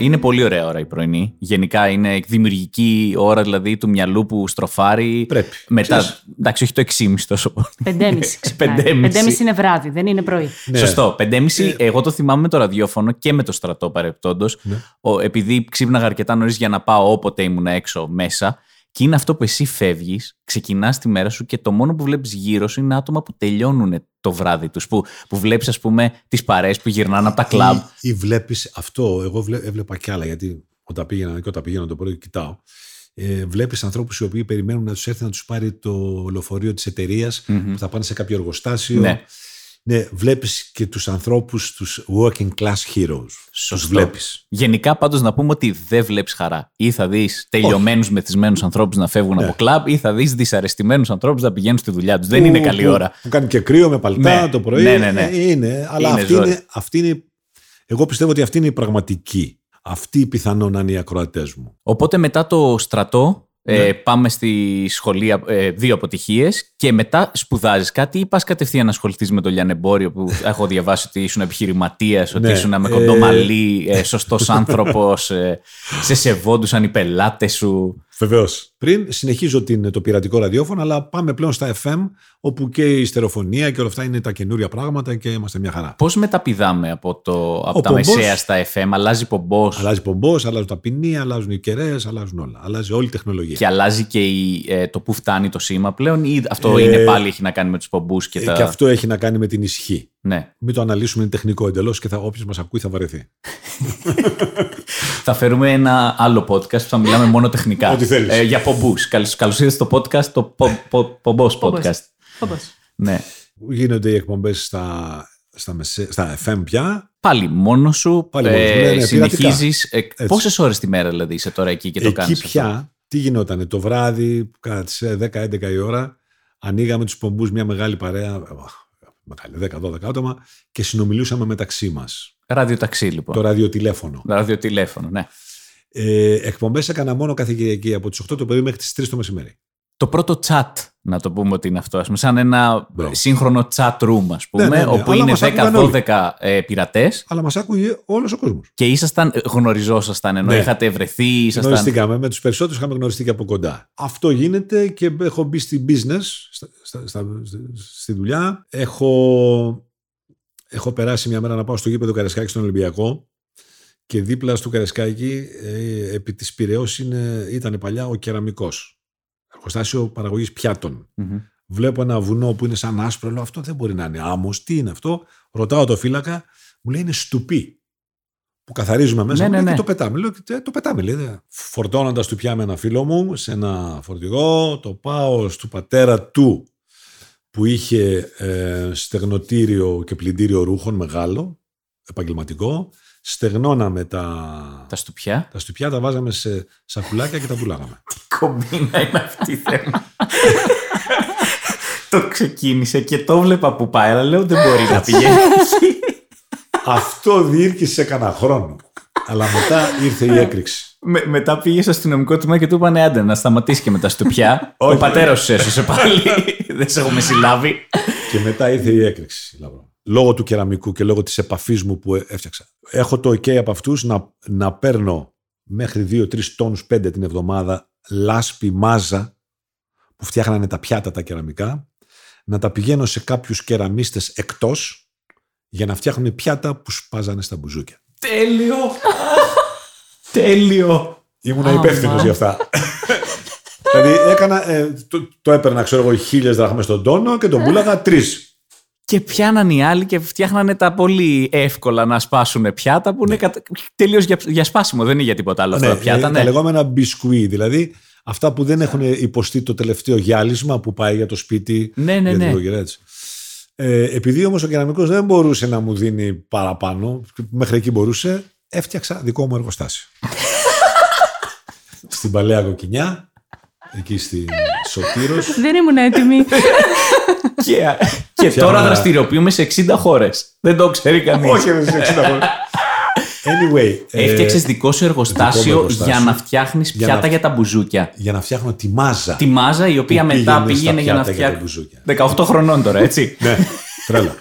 Είναι πολύ ωραία ώρα η πρωινή. Γενικά είναι δημιουργική ώρα δηλαδή του μυαλού που στροφάρει. Πρέπει. Μετά. Ξέρεις. Εντάξει, όχι το 6,5 τόσο πολύ. 5,5 ξυπνάει. Πεντέμιση. 5,5 είναι βράδυ, δεν είναι πρωί. Ναι. Σωστό. 5,5. Ε, Εγώ το θυμάμαι με το ραδιόφωνο και με το στρατό παρεπτόντως. Ναι. Επειδή ξύπναγα αρκετά νωρίς για να πάω όποτε ήμουν έξω μέσα. Και είναι αυτό που εσύ φεύγεις, ξεκινάς τη μέρα σου και το μόνο που βλέπεις γύρω σου είναι άτομα που τελειώνουν το βράδυ τους. Που, που βλέπεις, ας πούμε, τις παρέες που γυρνάνε από τα κλαμπ. Ή, ή βλέπεις αυτό. Εγώ βλέ, έβλεπα κι άλλα, γιατί όταν πήγαινα και όταν πηγαίνω το πρωί και κοιτάω. Ε, βλέπεις ανθρώπους οι οποίοι περιμένουν να τους έρθει να τους πάρει το λεωφορείο της εταιρείας Μμμ. που θα πάνε σε κάποιο εργοστάσιο. Ναι. Ναι βλέπεις και τους ανθρώπους, τους working class heroes. Σωστό. Τους βλέπεις. Γενικά, πάντως, να πούμε ότι δεν βλέπεις χαρά. Ή θα δεις τελειωμένους, μεθυσμένους ανθρώπους να φεύγουν Ναι. από κλαμπ, ή θα δεις δυσαρεστημένους ανθρώπους να πηγαίνουν στη δουλειά τους. Δεν είναι Που- καλή που- ώρα. Που κάνει και κρύο με παλτά Ναι, το πρωί. ναι, ναι, ναι. Ε, Είναι, αλλά Είναι αυτή, ζόρι. είναι, αυτή είναι. Εγώ πιστεύω ότι αυτή είναι η πραγματική. Αυτή πιθανόν να είναι οι ακροατές μου. Οπότε μετά το στρατό, Ναι. ε, πάμε στη σχολή ε, δύο αποτυχίες και μετά σπουδάζεις κάτι ή πας κατευθείαν να ασχοληθείς με το λιανεμπόριο που έχω διαβάσει ότι ήσουν επιχειρηματίας, ότι Ναι, ήσουν με ε, κοντό μαλλί, ε, σωστός άνθρωπος, ε, σε σεβόντουσαν οι πελάτες σου. Βεβαίως. πριν. Συνεχίζω την, το πειρατικό ραδιόφωνο, αλλά πάμε πλέον στα FM, όπου και η στερεοφωνία και όλα αυτά είναι τα καινούρια πράγματα και είμαστε μια χαρά. Πώς μεταπηδάμε από, το, από Ο τα πομπός- μεσαία στα FM, αλλάζει πομπός; Αλλάζει πομπός, αλλάζουν τα ποινία, αλλάζουν οι κεραίες, αλλάζουν όλα. Αλλάζει όλη η τεχνολογία. και αλλάζει και η, ε, το που φτάνει το σήμα πλέον, ή αυτό Ε, είναι πάλι έχει να κάνει με τους πομπούς και Ε, τα. Και αυτό έχει να κάνει με την ισχύ. Ναι. Μην το αναλύσουμε, είναι τεχνικό εντελώς και θα, όποιος μας ακούει θα βαρεθεί. Θα φέρουμε ένα άλλο podcast που θα μιλάμε μόνο τεχνικά. Ό,τι θέλεις. Ε, για πομπούς. Καλώ ήρθατε στο podcast, το πο, πο, πομπός Πομπός. podcast. Πώς. Ναι. Γίνονται οι εκπομπές στα, στα, μεσέ, στα FM πια. Πάλι μόνο σου. Πάλι μόνος μου, ναι, ναι, Συνεχίζει. Έτσι. Πόσες ώρες τη μέρα δηλαδή είσαι τώρα εκεί και το Εκεί κάνεις. πια, τι γινόταν, το βράδυ, κατά τι 10-11 η ώρα, ανοίγαμε τους πομπούς μια μεγάλη παρέα, ε, μεγάλη, 10-12 άτομα, και συνομιλούσαμε μεταξύ μας. Ραδιοταξί λοιπόν. Το ραδιοτηλέφωνο. Ραδιοτηλέφωνο, ναι. Ε, Εκπομπές έκανα μόνο κάθε Κυριακή από τις 8 το πρωί μέχρι τις 3 το μεσημέρι. Το πρώτο chat, να το πούμε ότι είναι αυτό, ας πούμε, σαν ένα Μπράβο. σύγχρονο chat room, ας πούμε, Ναι, ναι, ναι, όπου αλλά είναι μας άκουγαν όλοι. 10-12 ε, πειρατές Αλλά μας άκουγε όλος ο κόσμος. και ήσασταν, ε, γνωριζόσασταν, ενώ Ναι. είχατε βρεθεί, ήσασταν... Γνωριστήκαμε. Με τους περισσότερους είχαμε γνωριστεί και από κοντά. Αυτό γίνεται και έχω μπει στη business, στα, στα- στα- στη δουλειά. Έχω, έχω περάσει μια μέρα να πάω στο γήπεδο Καρεσκάκη στον Ολυμπιακό και δίπλα στο Καρεσκάκη, ε, επί της Πυραιός είναι, ήταν παλιά ο κεραμικός. Εργοστάσιο παραγωγής πιάτων. Μμμ. Βλέπω ένα βουνό που είναι σαν άσπρο, λέω αυτό δεν μπορεί να είναι άμμος, τι είναι αυτό; Ρωτάω το φύλακα, μου λέει είναι στουπί. Που καθαρίζουμε μέσα Ναι, μου ναι, λέει, ναι. και το πετάμε. Λέω, «Ε, το πετάμε, λέει. Φορτώνοντας του πια με ένα φίλο μου σε ένα φορτηγό, το πάω στο πατέρα του που είχε ε, στεγνοτήριο και πλυντήριο ρούχων μεγάλο, επαγγελματικό. Στεγνώναμε τα, Τα στουπιά. τα στουπιά, τα βάζαμε σε σακουλάκια και τα πουλάγαμε. Κομπίνα είναι αυτή η θέμα. το ξεκίνησε και το βλέπα που πάει, αλλά λέω δεν μπορεί να πηγαίνει εκεί. Αυτό διήρκησε κανένα χρόνο. Αλλά μετά ήρθε η έκρηξη. Με, μετά πήγε στο αστυνομικό τμήμα και του είπανε άντε να σταματήσει και με τα στουπιά. Ο Όχι. πατέρας σου έσωσε πάλι. δεν σε έχουμε συλλάβει. Και μετά ήρθε η έκρηξη. Λαμπρό. Λόγω του κεραμικού και λόγω της επαφής μου που έφτιαξα. Έχω το ok από αυτούς να, να παίρνω μέχρι 2-3 τόνους 5 την εβδομάδα λάσπη μάζα που φτιάχνανε τα πιάτα τα κεραμικά, να τα πηγαίνω σε κάποιους κεραμίστες εκτός για να φτιάχνουν πιάτα που σπάζανε στα μπουζούκια. Τέλειο. Τέλειο. Ήμουν Α, υπεύθυνος μα. για αυτά. δηλαδή έκανα, ε, το, το έπαιρνα ξέρω εγώ χίλιες δραχμές στον τόνο και τον πούλαγα τρεις. Και πιάναν οι άλλοι και φτιάχνανε τα πολύ εύκολα να σπάσουν πιάτα που είναι κατα... τελείως για, για σπάσιμο. Δεν είναι για τίποτα άλλο αυτά τα πιάτα. ε, Ναι. Τα λεγόμενα μπισκουί, δηλαδή αυτά που δεν έχουν υποστεί το τελευταίο γυάλισμα που πάει για το σπίτι. Ναι, ναι, για την ναι. οικογένεια, έτσι. Ε, επειδή όμως ο κεραμικός δεν μπορούσε να μου δίνει παραπάνω, μέχρι εκεί μπορούσε, έφτιαξα δικό μου εργοστάσιο. στην Παλαιά Κοκκινιά, εκεί στη Σωτήρος. Δεν ήμουν έτοιμη. Και, και Φτιάχνω τώρα ένα- δραστηριοποιούμε σε 60 χώρες. Δεν το ξέρει κανείς. δεν σε 60 χρόνια. Anyway. ε, Έφτιαξες δικό σου εργοστάσιο, δικό μου εργοστάσιο. για να φτιάχνεις Για πιάτα να- για τα μπουζούκια. για να φτιάχνω τη μάζα. Τη μάζα η οποία που μετά πήγαινε στα πήγαινε για να πιάτα τα φτιάξει. μπουζούκια. 18 χρονών τώρα, έτσι. ναι, τρέλα.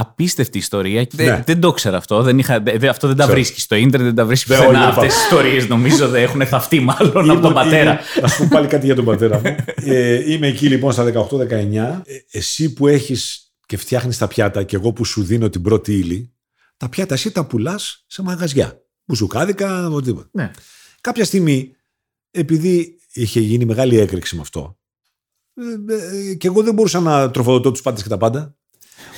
Απίστευτη ιστορία. Ναι. Δεν, δεν το ήξερα αυτό. Δεν είχα, δε- δε- αυτό δεν τα Ξέρω. βρίσκεις στο ίντερνετ, δεν τα βρίσκεις Δεν, πουθενά όχι, αυτές τις δεν ιστορίες. Νομίζω δεν έχουν θαυτεί μάλλον από τον Ήμουν- πατέρα. ήμουν- Να σου πω πάλι κάτι για τον πατέρα μου. Ε, είμαι εκεί λοιπόν στα 18-19. Ε, εσύ που έχεις και φτιάχνεις τα πιάτα και εγώ που σου δίνω την πρώτη ύλη, τα πιάτα εσύ τα πουλάς σε μαγαζιά. Μπουζουκάδικα, οτιδήποτε. Ναι. Κάποια στιγμή, επειδή είχε γίνει μεγάλη έκρηξη με αυτό, ε, ε, και εγώ δεν μπορούσα να τροφοδοτώ τους πάντες και τα πάντα.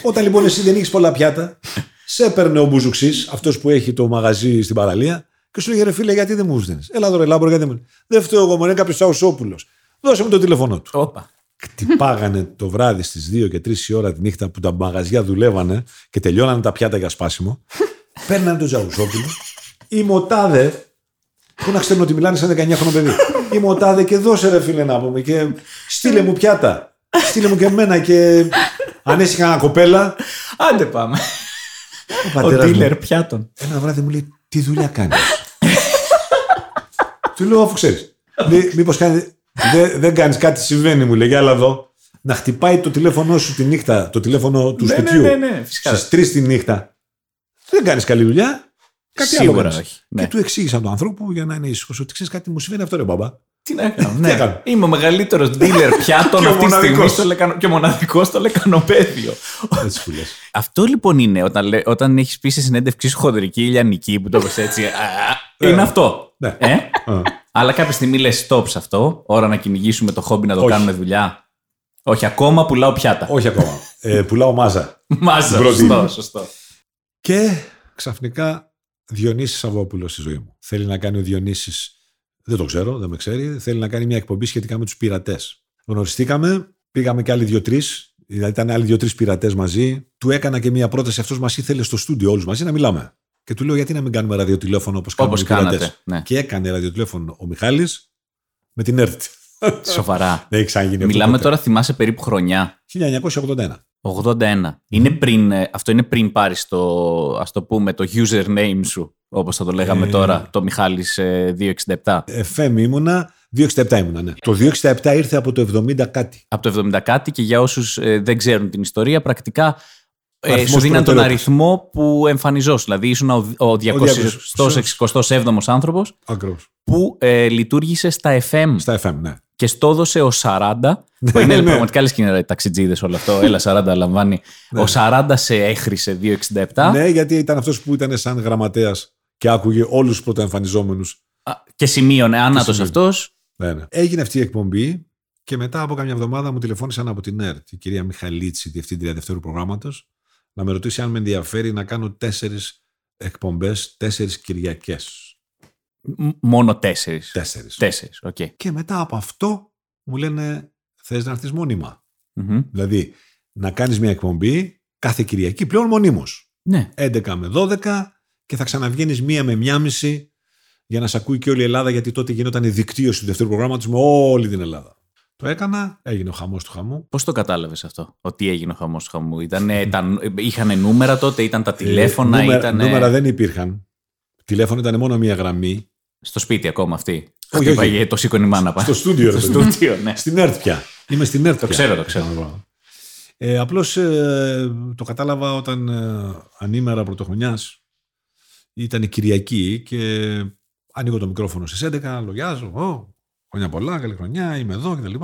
Όταν λοιπόν εσύ δεν έχεις πολλά πιάτα, σε έπαιρνε ο μπουζουξής, αυτός που έχει το μαγαζί στην παραλία, και σου λέγε ρε φίλε, γιατί δεν μου δίνεις; Έλα εδώ ρε Λάμπρο, γιατί δεν μου Δεν φταίω εγώ, μου είναι κάποιος Τσαουσόπουλος. Δώσε μου το τηλέφωνό του. Όπα. Χτυπάγανε το βράδυ στις 2 και 3 η ώρα τη νύχτα που τα μαγαζιά δουλεύανε και τελειώνανε τα πιάτα για σπάσιμο. Παίρνανε τον Τζαουσόπουλο. Η Μοτάδε. Που να ξέρουν ότι μιλάνε σαν 19 χρόνο παιδί. Η Μοτάδε και δώσε ρε φίλε να πούμε και στείλε μου πιάτα. Στείλε μου και εμένα και αν έχει κανένα κοπέλα. Άντε πάμε. Ο Ο πατέρας μου dealer πιάτων. ένα βράδυ μου λέει τι δουλειά κάνεις; Του λέω αφού ξέρεις. Λέει, Μήπως κάνει, δεν, δεν κάνεις κάτι συμβαίνει μου λέει για άλλα εδώ. Να χτυπάει το τηλέφωνο σου τη νύχτα, το τηλέφωνο του Ναι, ναι, σπιτιού. ναι, ναι, φυσικά. Στις 3 τη νύχτα. Δεν κάνεις καλή δουλειά. Κάτι Σίγουρα άλλο κάνεις. όχι. Ναι. Και του εξήγησα τον άνθρωπο για να είναι ήσυχος ότι ξέρεις κάτι, μου συμβαίνει αυτό ρε μπαμπά. Τι να κάνω. Τι ναι. έκανα. Είμαι ο μεγαλύτερος dealer πιάτων Και ο αυτή τη στιγμή μοναδικός. στο λεκανο... και μοναδικός στο λεκανοπέδιο. Έτσι που λε. Αυτό λοιπόν είναι όταν, λέ- όταν έχεις πει σε συνέντευξή σου χοντρική ηλιανική που το πες έτσι. α, είναι Ναι. αυτό. Ναι. Ε; Αλλά κάποια στιγμή λες stop σε αυτό. Ώρα να κυνηγήσουμε το χόμπι να το Όχι. κάνουμε δουλειά. Όχι, ακόμα πουλάω πιάτα. Όχι ακόμα. Ε, πουλάω μάζα. Μάζα. Πρώτη. Σωστό, σωστό. Και ξαφνικά Διονύσης Σαββόπουλο στη ζωή μου. Θέλει να κάνει ο Διονύσης, δεν το ξέρω, δεν με ξέρει, θέλει να κάνει μια εκπομπή σχετικά με τους πειρατές. Γνωριστήκαμε, πήγαμε και άλλοι δύο-τρει, δηλαδή ήταν άλλοι δύο-τρει πειρατές μαζί. Του έκανα και μια πρόταση, αυτός μας ήθελε στο στούντιο όλους μαζί να μιλάμε. Και του λέω, γιατί να μην κάνουμε ραδιοτηλέφωνο όπως κάνουμε Όπως οι πειρατές; κάνατε. Ναι. Και έκανε ραδιοτηλέφωνο ο Μιχάλης με την ΕΡΤ. Σοβαρά. Δεν έχει ξαναγίνει αυτό Μιλάμε ποτέ. τώρα, θυμάσαι περίπου χρονιά. 1981. 81. Είναι πριν, ε, αυτό είναι πριν πάρει το, ας το πούμε, το username σου, όπως θα το λέγαμε Ε. τώρα, το Μιχάλης ε, 267. FM ήμουνα, 267 ήμουνα, ναι. Το 267 ήρθε από το 70 κάτι. Από το 70 κάτι και για όσους ε, δεν ξέρουν την ιστορία, πρακτικά ε, Αριθμός σου δίναν τον προτεραιότητας. αριθμό που εμφανιζόσουν. Δηλαδή ήσουν ο, ο 267ος άνθρωπος Ακριβώς. που ε, λειτουργήσε στα FM Στα FM, ναι. Και στο έδωσε ο 40. που είναι ναι. πραγματικά λες και είναι ταξιτζίδες όλο αυτό. Έλα 40 λαμβάνει. Ο 40 σε έχρισε 267. Ναι, γιατί ήταν αυτός που ήταν σαν γραμματέας και άκουγε όλους τους πρωτοεμφανιζόμενους. Α, Και σημείωνε άνατος σημείωνε. αυτός. Ναι, ναι. Έγινε αυτή η εκπομπή και μετά από κάμια εβδομάδα μου τηλεφώνησαν από την ΕΡΤ, η κυρία Μιχαλίτση, διευθύντρια δεύτερου προγράμματος, να με ρωτήσει αν με ενδιαφέρει να κάνω τέσσερις εκπομπές, τέσσερις Κυριακές. Μ- Μόνο τέσσερις. Τέσσερις. Τέσσερις, οκ. Και μετά από αυτό μου λένε θες να έρθεις μόνιμα. Μμμ. Δηλαδή να κάνεις μια εκπομπή κάθε Κυριακή πλέον μονίμως. Ναι. 11 με 12 και θα ξαναβγαίνεις μία με μία μισή για να σε ακούει και όλη η Ελλάδα, γιατί τότε γινόταν η δικτύωση του δεύτερου προγράμματος με όλη την Ελλάδα. Το έκανα, έγινε ο χαμός του χαμού. Πώς το κατάλαβες αυτό, ότι έγινε ο χαμός του χαμού; Ήτανε, τα, είχανε νούμερα τότε, ήταν τα τηλέφωνα, Ε, νούμερα, ήτανε νούμερα δεν υπήρχαν. Τηλέφωνο ήταν μόνο μία γραμμή. Στο σπίτι ακόμα αυτή. Όχι, Χτύπαγε, όχι. το σήκωνε η μάνα πάνω. Στο στούντιο, ρε Στο παιδί. στούντιο, ναι. Στην ΕΡΤ πια. Είμαι στην ΕΡΤ Το πια. ξέρω, το ξέρω. Ε, απλώς ε, το κατάλαβα όταν ε, ανήμερα πρωτοχρονιάς ήταν η Κυριακή και ανοίγω το μικρόφωνο στις 11, λογιάζω, «Ω, χρόνια πολλά, καλή χρονιά, είμαι εδώ κτλ.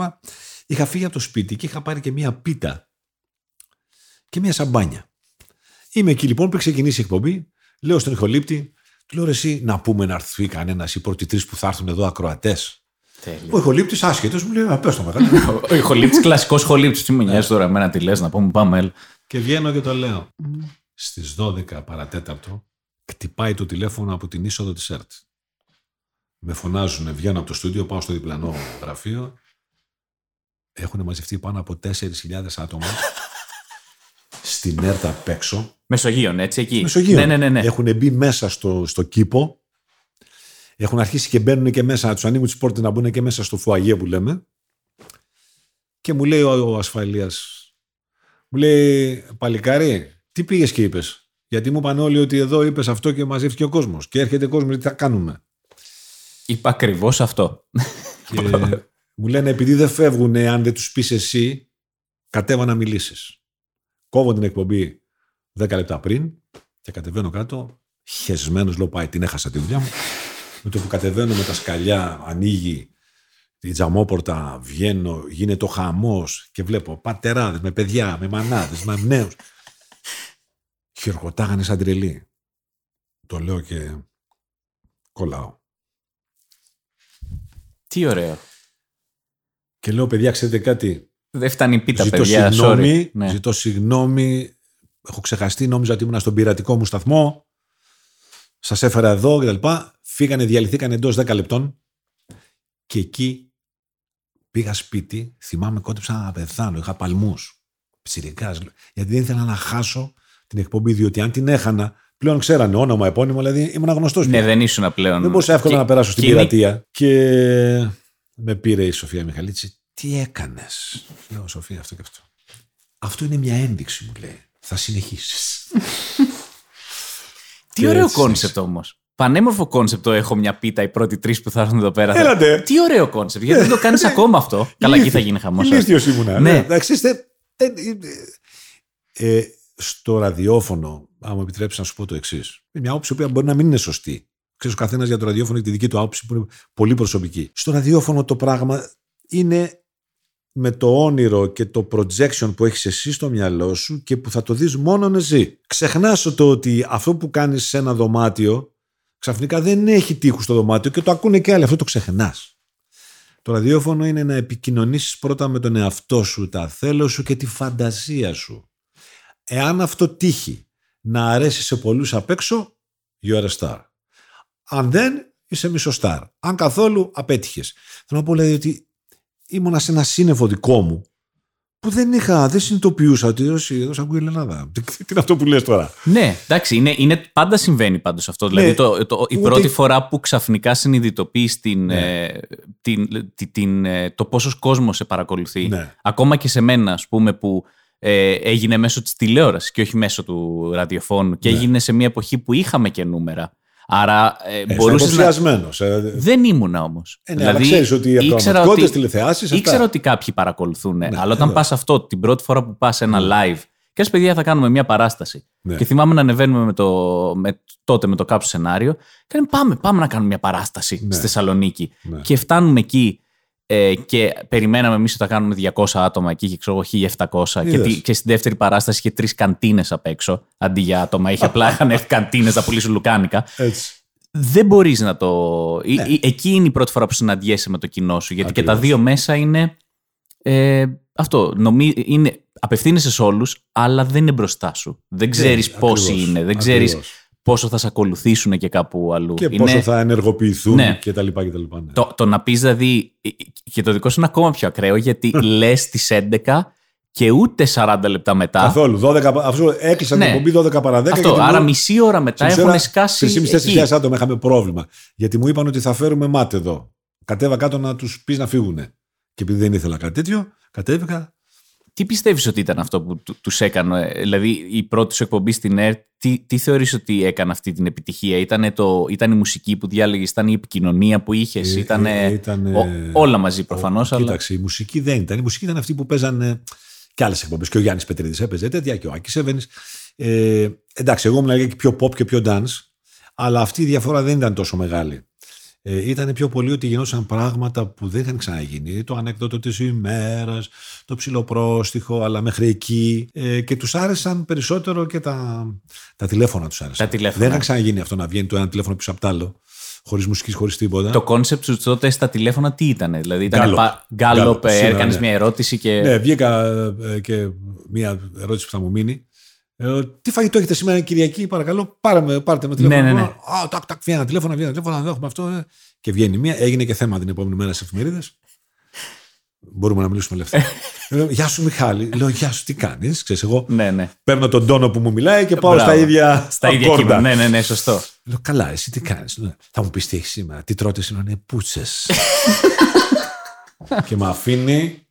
Είχα φύγει από το σπίτι και είχα πάρει και μία πίτα και μία σαμπάνια. Είμαι εκεί λοιπόν πριν ξεκινήσει η εκπομπή, λέω στον ηχολήπτη, του λέω «Ρε εσύ να πούμε να έρθει κανένας οι πρώτοι τρεις που θα έρθουν εδώ ακροατές. Τέλεια. Ο ηχολήπτης άσχετος μου λέει: Α, πες το μεγάλο. Ο ηχολήπτης, κλασικός χολήπτης. Τι με νοιάζει τώρα εμένα τι λες, να πούμε πάμε. έλα. Και βγαίνω και το λέω. Στις 12 παρατέταρτο κτυπάει το τηλέφωνο από την είσοδο της ΕΡΤ. Με φωνάζουν, βγαίνω από το στούντιο, πάω στο διπλανό γραφείο. Έχουν μαζευτεί πάνω από 4.000 άτομα στην ΕΡΤ απ' έξω. Μεσογείων, έτσι εκεί. Μεσογείο. Ναι, ναι, ναι. ναι. Έχουν μπει μέσα στο, στο κήπο. Έχουν αρχίσει και μπαίνουν και μέσα, τους ανοίγουν τις πόρτες να μπουν και μέσα στο φουαγέ που λέμε. Και μου λέει ο, ο ασφαλείας, μου λέει, Παλικάρι, τι πήγες και είπες; Γιατί μου είπαν όλοι ότι εδώ είπες αυτό και μαζεύτηκε ο κόσμος. Και έρχεται κόσμος, τι θα κάνουμε; Είπα ακριβώς αυτό. Και μου λένε, επειδή δεν φεύγουν αν δεν τους πεις εσύ, κατέβα να μιλήσεις. Κόβω την εκπομπή 10 λεπτά πριν και κατεβαίνω κάτω. Χεσμένος, λέω πάει, την έχασα τη δουλειά μου. Με το που κατεβαίνω με τα σκαλιά, ανοίγει η τζαμόπορτα, βγαίνω, γίνεται ο χαμός και βλέπω πατεράδες με παιδιά, με μανάδες, με νέους. Χειροκροτάγανε σαν τρελή. Το λέω και κολλάω. Τι ωραίο. Και λέω, παιδιά, ξέρετε κάτι, Δεν φτάνει η πίτα, ζητώ παιδιά. συγγνώμη, sorry. Ναι. ζητώ συγγνώμη, έχω ξεχαστεί, νόμιζα ότι ήμουν στον πειρατικό μου σταθμό, σας έφερα εδώ κτλ. Φύγανε, διαλυθήκανε εντός 10 λεπτών και εκεί πήγα σπίτι, θυμάμαι κόντεψα να πεθάνω, είχα παλμούς, ψηρικάς, γιατί δεν ήθελα να χάσω την εκπομπή, διότι αν την έχανα, πλέον ξέρανε όνομα, επώνυμο, δηλαδή ήμουν γνωστός. Ναι, πια. δεν ήσουν πλέον. Δεν μπορούσα εύκολα Και- να περάσω στην και είναι- πειρατεία. Και με πήρε η Σοφία Μιχαλίτση. Τι έκανες; Λέω Σοφία αυτό και αυτό. Αυτό είναι μια ένδειξη μου λέει. Θα συνεχίσεις. Τι Και ωραίο έτσι. concept όμως. Πανέμορφο concept το έχω μια πίτα οι πρώτοι τρεις που θα έρθουν εδώ πέρα. Έλατε. Τι ωραίο concept. Γιατί δεν το κάνεις ακόμα αυτό. Καλά, εκεί θα γίνει χαμός. Ηλίθιος ήμουνα. Ναι. Ναι. Εντάξει, είστε. ε, ε, ε, στο ραδιόφωνο, αν μου επιτρέψεις να σου πω το εξής. Είναι μια άποψη που μπορεί να μην είναι σωστή. Ξέρεις ο καθένας για το ραδιόφωνο έχει τη δική του άποψη που είναι πολύ προσωπική. Στο ραδιόφωνο το πράγμα είναι με το όνειρο και το projection που έχεις εσύ στο μυαλό σου και που θα το δεις μόνο εσύ. Ξεχνάς το ότι αυτό που κάνεις σε ένα δωμάτιο ξαφνικά δεν έχει τείχους στο δωμάτιο και το ακούνε και άλλοι. Αυτό το ξεχνάς. Το ραδιόφωνο είναι να επικοινωνήσεις πρώτα με τον εαυτό σου, τα θέλω σου και τη φαντασία σου. Εάν αυτό τύχει να αρέσει σε πολλούς απ' έξω, you are a star. Αν δεν, είσαι μισοστάρ. Αν καθόλου, απέτυχες. Θέλω να πω δηλαδή ότι ήμουνα σε ένα σύννεφο δικό μου που δεν είχα, δεν συνειδητοποιούσα ότι εδώ ακούει η Ελλάδα. Τι είναι αυτό που λες τώρα; Ναι, εντάξει, είναι, είναι, πάντα συμβαίνει πάντως αυτό. Δηλαδή, ναι. το, το, η πρώτη φορά που ξαφνικά συνειδητοποιείς την, ναι. ε, την, την, ε, το πόσος κόσμος σε παρακολουθεί, ναι. ακόμα και σε μένα, ας πούμε, που ε, έγινε μέσω της τηλεόρασης και όχι μέσω του ραδιοφώνου και ναι. έγινε σε μια εποχή που είχαμε και νούμερα. Άρα ε, ε μπορούσες να. Ε, δεν ήμουνα όμως. Ε, ναι, δηλαδή, ξέρεις ότι οι ότι... τηλεθεάσεις. Ήξερα ότι κάποιοι παρακολουθούν. Ναι, αλλά όταν πας αυτό την πρώτη φορά που πας ένα ναι. live. Και ας παιδιά θα κάνουμε μια παράσταση. Ναι. Και θυμάμαι να ανεβαίνουμε με το, με, τότε με το κάποιο σενάριο. Και λέμε πάμε, πάμε να κάνουμε μια παράσταση ναι. στη Θεσσαλονίκη. Ναι. Και φτάνουμε εκεί ε, και περιμέναμε εμείς ότι θα κάνουμε 200 άτομα εκεί και ξέρω εγώ 1700. Και, και στην δεύτερη παράσταση είχε τρεις καντίνες απ' έξω αντί για άτομα. Είχε απλά είχαν έρθει καντίνες να πουλήσουν λουκάνικα. Έτσι. Δεν μπορείς να το. Ναι. Εκεί είναι η πρώτη φορά που συναντιέσαι με το κοινό σου. Γιατί και τα δύο μέσα είναι. Ε, αυτό. Νομί, είναι, απευθύνεσαι σε όλους, αλλά δεν είναι μπροστά σου. Δεν ξέρεις ναι, πόσοι είναι. Δεν ξέρεις πόσο θα σε ακολουθήσουν και κάπου αλλού. Και πόσο θα ενεργοποιηθούν ναι. κτλ. Ναι. Το, το να πεις δηλαδή. Και το δικό σου είναι ακόμα πιο ακραίο γιατί λες τις 11 και ούτε 40 λεπτά μετά. Καθόλου. 12, αφού έκλεισαν ναι. την εκπομπή 12 παρα 10. Αυτό, άρα μισή ώρα μετά έχουν σκάσει. 3.500 άτομα είχαμε πρόβλημα. Γιατί μου είπαν ότι θα φέρουμε μάτ εδώ. Κατέβα κάτω να τους πεις να φύγουν. Και επειδή δεν ήθελα κάτι τέτοιο, κατέβηκα, τι πιστεύεις ότι ήταν αυτό που του έκανε, δηλαδή η πρώτη σου εκπομπή στην ΕΡΤ, τι, τι θεωρείς ότι έκανε αυτή την επιτυχία, ήταν, το, ήταν η μουσική που διάλεγες, ήταν η επικοινωνία που είχες, ε, ήταν, ε, όλα μαζί προφανώς. Αλλά... Κοίταξε, η μουσική δεν ήταν. Η μουσική ήταν αυτή που παίζανε και άλλες εκπομπές. Και ο Γιάννης Πετρίδης έπαιζε τέτοια και ο Άκης Εύενη. Ε, εντάξει, εγώ ήμουν και πιο pop και πιο dance, αλλά αυτή η διαφορά δεν ήταν τόσο μεγάλη ε, ήταν πιο πολύ ότι γινόταν πράγματα που δεν είχαν ξαναγίνει. Το ανέκδοτο της ημέρας, το ψηλοπρόστιχο, αλλά μέχρι εκεί. Ε, και τους άρεσαν περισσότερο και τα, τα τηλέφωνα τους άρεσαν. Τα τηλέφωνα. Δεν είχαν ξαναγίνει αυτό να βγαίνει το ένα τηλέφωνο πίσω από το άλλο. Χωρίς μουσικής, χωρίς τίποτα. Το concept σου τότε στα τηλέφωνα τι ήταν, Δηλαδή ήταν γκάλοπ, έκανες ναι. μια ερώτηση και. Ναι, βγήκα ε, και μια ερώτηση που θα μου μείνει. Ε, τι φαγητό έχετε σήμερα Κυριακή, παρακαλώ, πάρε με, πάρτε με τηλέφωνο. Ναι, ναι, ναι. Α, τάκ, τάκ, βγαίνει ένα τηλέφωνο, βγαίνει ένα τηλέφωνο, να έχουμε αυτό. Ε. Και βγαίνει μία, έγινε και θέμα την επόμενη μέρα στις εφημερίδες. Μπορούμε να μιλήσουμε ελεύθερα. Λέω, γεια σου Μιχάλη. Λέω, γεια σου, τι κάνεις. εγώ ναι, ναι. παίρνω τον τόνο που μου μιλάει και πάω Μπράβο. στα ίδια Στα ίδια κείμενα. Ναι, ναι, ναι, σωστό. Λέω, καλά, εσύ τι κάνεις; Θα μου πεις τι έχεις σήμερα. Τι τρώτε σήμερα, είναι πούτσες. και με αφήνει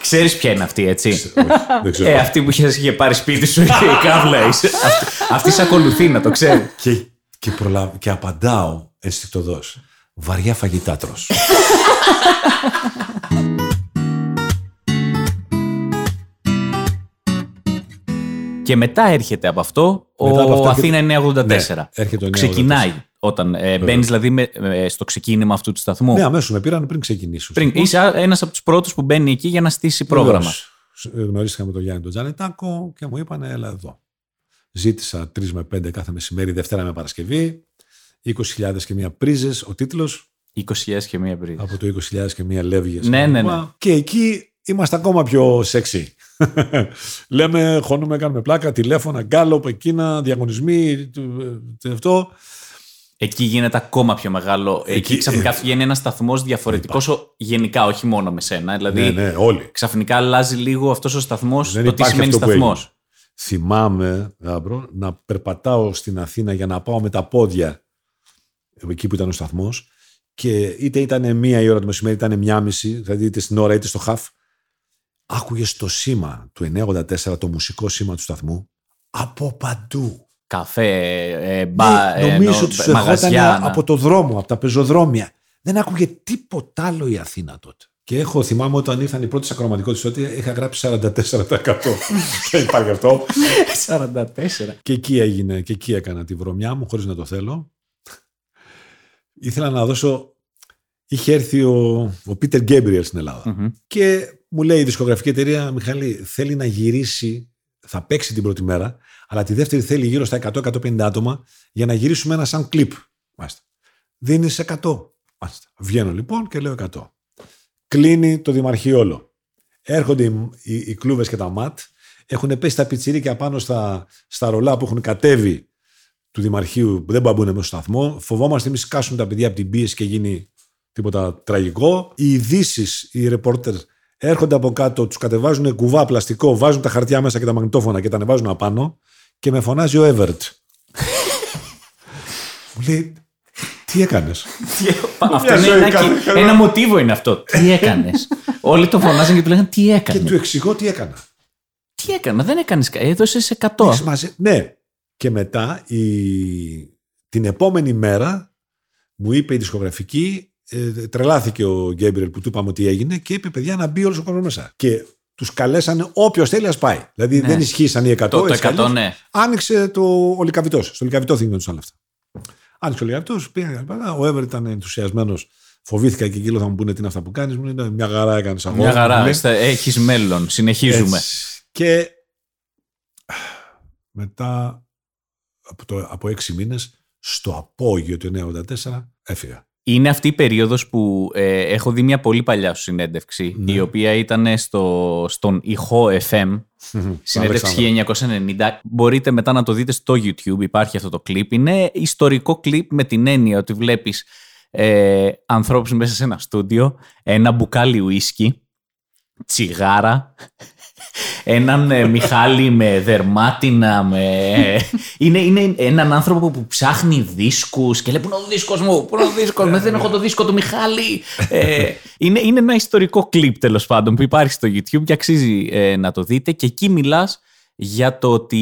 Ξέρεις ποια είναι αυτή, έτσι; δεν ξέρω. Ε, αυτή που είχες πάρει σπίτι σου, η κάβλα. Αυτή, αυτή σε ακολουθεί, να το ξέρεις. Και, και, και απαντάω αισθητοδό. Βαριά φαγητά τρως. Και μετά έρχεται από αυτό ο αυτό Αθήνα 984. Ναι, έρχεται Ξεκινάει όταν ε, μπαίνεις δηλαδή με, ε, στο ξεκίνημα αυτού του σταθμού. Ναι, αμέσως με πήραν πριν ξεκινήσω. Πριν, είσαι ένας από τους πρώτους που μπαίνει εκεί για να στήσει πρόγραμμα. Γνωρίστηκα με τον Γιάννη τον Τζανετάκο και μου είπαν, έλα εδώ. Ζήτησα 3 με 5 κάθε μεσημέρι, Δευτέρα με Παρασκευή. 20.000 και μία πρίζες, ο τίτλος. 20.000 και μία πρίζες. Από το 20.000 και μία λεύγες. Ναι, ναι, ναι. Και εκεί είμαστε ακόμα πιο σεξy. Λέμε, χώνουμε, κάνουμε πλάκα, τηλέφωνα, γκάλωπ, εκείνα, διαγωνισμοί, αυτό. Εκεί γίνεται ακόμα πιο μεγάλο. Εκεί, Εκεί ξαφνικά ε, βγαίνει ένας σταθμός διαφορετικός γενικά, όχι μόνο με σένα. Δηλαδή, ναι, ναι, όλοι. Ξαφνικά αλλάζει λίγο αυτός ο σταθμός, το τι σημαίνει σταθμός. Θυμάμαι, Γάμπρο, να περπατάω στην Αθήνα για να πάω με τα πόδια εκεί που ήταν ο σταθμός και είτε ήταν μία η ώρα το μεσημέρι, είτε ήταν μία μισή, δηλαδή είτε στην ώρα είτε στο χαφ, άκουγες το σήμα του 984, το μουσικό σήμα του σταθμού, από παντού. Καφέ, ε, μπα, ναι, νομίζω ότι μαγαζιά, από το δρόμο, από τα πεζοδρόμια. Δεν άκουγε τίποτα άλλο η Αθήνα τότε. Και έχω, θυμάμαι όταν ήρθαν οι πρώτες ακροματικότητες τότε, είχα γράψει 44%. Δεν υπάρχει αυτό. 44. Και εκεί έγινε, και εκεί έκανα τη βρωμιά μου, χωρίς να το θέλω. Ήθελα να δώσω. Είχε έρθει ο, ο Πίτερ Γκέμπριελ στην ελλαδα Μμμ. Και μου λέει η δισκογραφική εταιρεία, Μιχάλη, θέλει να γυρίσει, θα παίξει την πρώτη μέρα, αλλά τη δεύτερη θέλει γύρω στα 100-150 άτομα για να γυρίσουμε ένα σαν κλιπ. Μάλιστα. Δίνεις 100. Μάλιστα. Βγαίνω λοιπόν και λέω 100. Κλείνει το δημαρχείο όλο. Έρχονται οι, οι, οι κλούβες και τα ματ, έχουν πέσει τα πιτσιρίκια πάνω στα, στα ρολά που έχουν κατέβει του δημαρχείου, που δεν μπαμπούν μέσα στο σταθμό. Φοβόμαστε εμείς σκάσουν τα παιδιά από την πίεση και γίνει τίποτα τραγικό. Οι ειδήσεις, οι ρεπόρτερ έρχονται από κάτω, τους κατεβάζουν κουβά πλαστικό, βάζουν τα χαρτιά μέσα και τα μαγνητόφωνα και τα ανεβάζουν απάνω και με φωνάζει ο Εύερτ. Μου λέει, τι έκανες; αυτό είναι ζωή ένα, κάθε κι- χαρά. ένα μοτίβο είναι αυτό. Τι έκανες; Όλοι το φωνάζαν και του λέγανε Τι και έκανες; του εξηγώ τι έκανα. Τι έκανα, δεν έκανες. Έδωσε 100. Έχεις μαζε- Ναι. Και μετά η... την επόμενη μέρα μου είπε η δισκογραφική, ε, τρελάθηκε ο Γκέμπριελ που του είπαμε ότι έγινε και είπε παιδιά να μπει όλος ο κόσμος μέσα. Και τους καλέσανε όποιος θέλει α πάει. Δηλαδή Ναι. δεν ισχύσαν οι 100. Το, το έτσι κι 100, αλλιώς. ναι. Άνοιξε το, ο Λικαβιτό. Στο Λικαβιτό θυμόντουσαν όλα αυτά. Άνοιξε ο Λικαβιτό, πήγα και Ο Εύερ ήταν ενθουσιασμένος. Φοβήθηκα και εκεί λέω θα μου πούνε τι είναι αυτά που κάνεις; Μου λέει μια χαρά έκανες αγώνα. Μια μου χαρά. λέει. Έχεις μέλλον. Συνεχίζουμε. Έτσι. Και μετά από, το, από έξι μήνες στο απόγειο του 1984 έφυγα. Είναι αυτή η περίοδος που ε, έχω δει μια πολύ παλιά σου συνέντευξη, Ναι. η οποία ήταν στο, στον ηχό FM, συνέντευξη 1990. Μπορείτε μετά να το δείτε στο YouTube, υπάρχει αυτό το κλιπ. Είναι ιστορικό κλιπ με την έννοια ότι βλέπεις ε, ανθρώπους μέσα σε ένα στούντιο, ένα μπουκάλι ουίσκι, τσιγάρα, έναν ε, Μιχάλη με δερμάτινα, με... είναι, είναι έναν άνθρωπο που ψάχνει δίσκους και λέει πού είναι ο δίσκος μου, πού είναι ο δίσκος μου, δεν έχω το δίσκο του Μιχάλη. ε, είναι, είναι ένα ιστορικό κλιπ τέλος πάντων που υπάρχει στο YouTube και αξίζει ε, να το δείτε και εκεί μιλάς για το ότι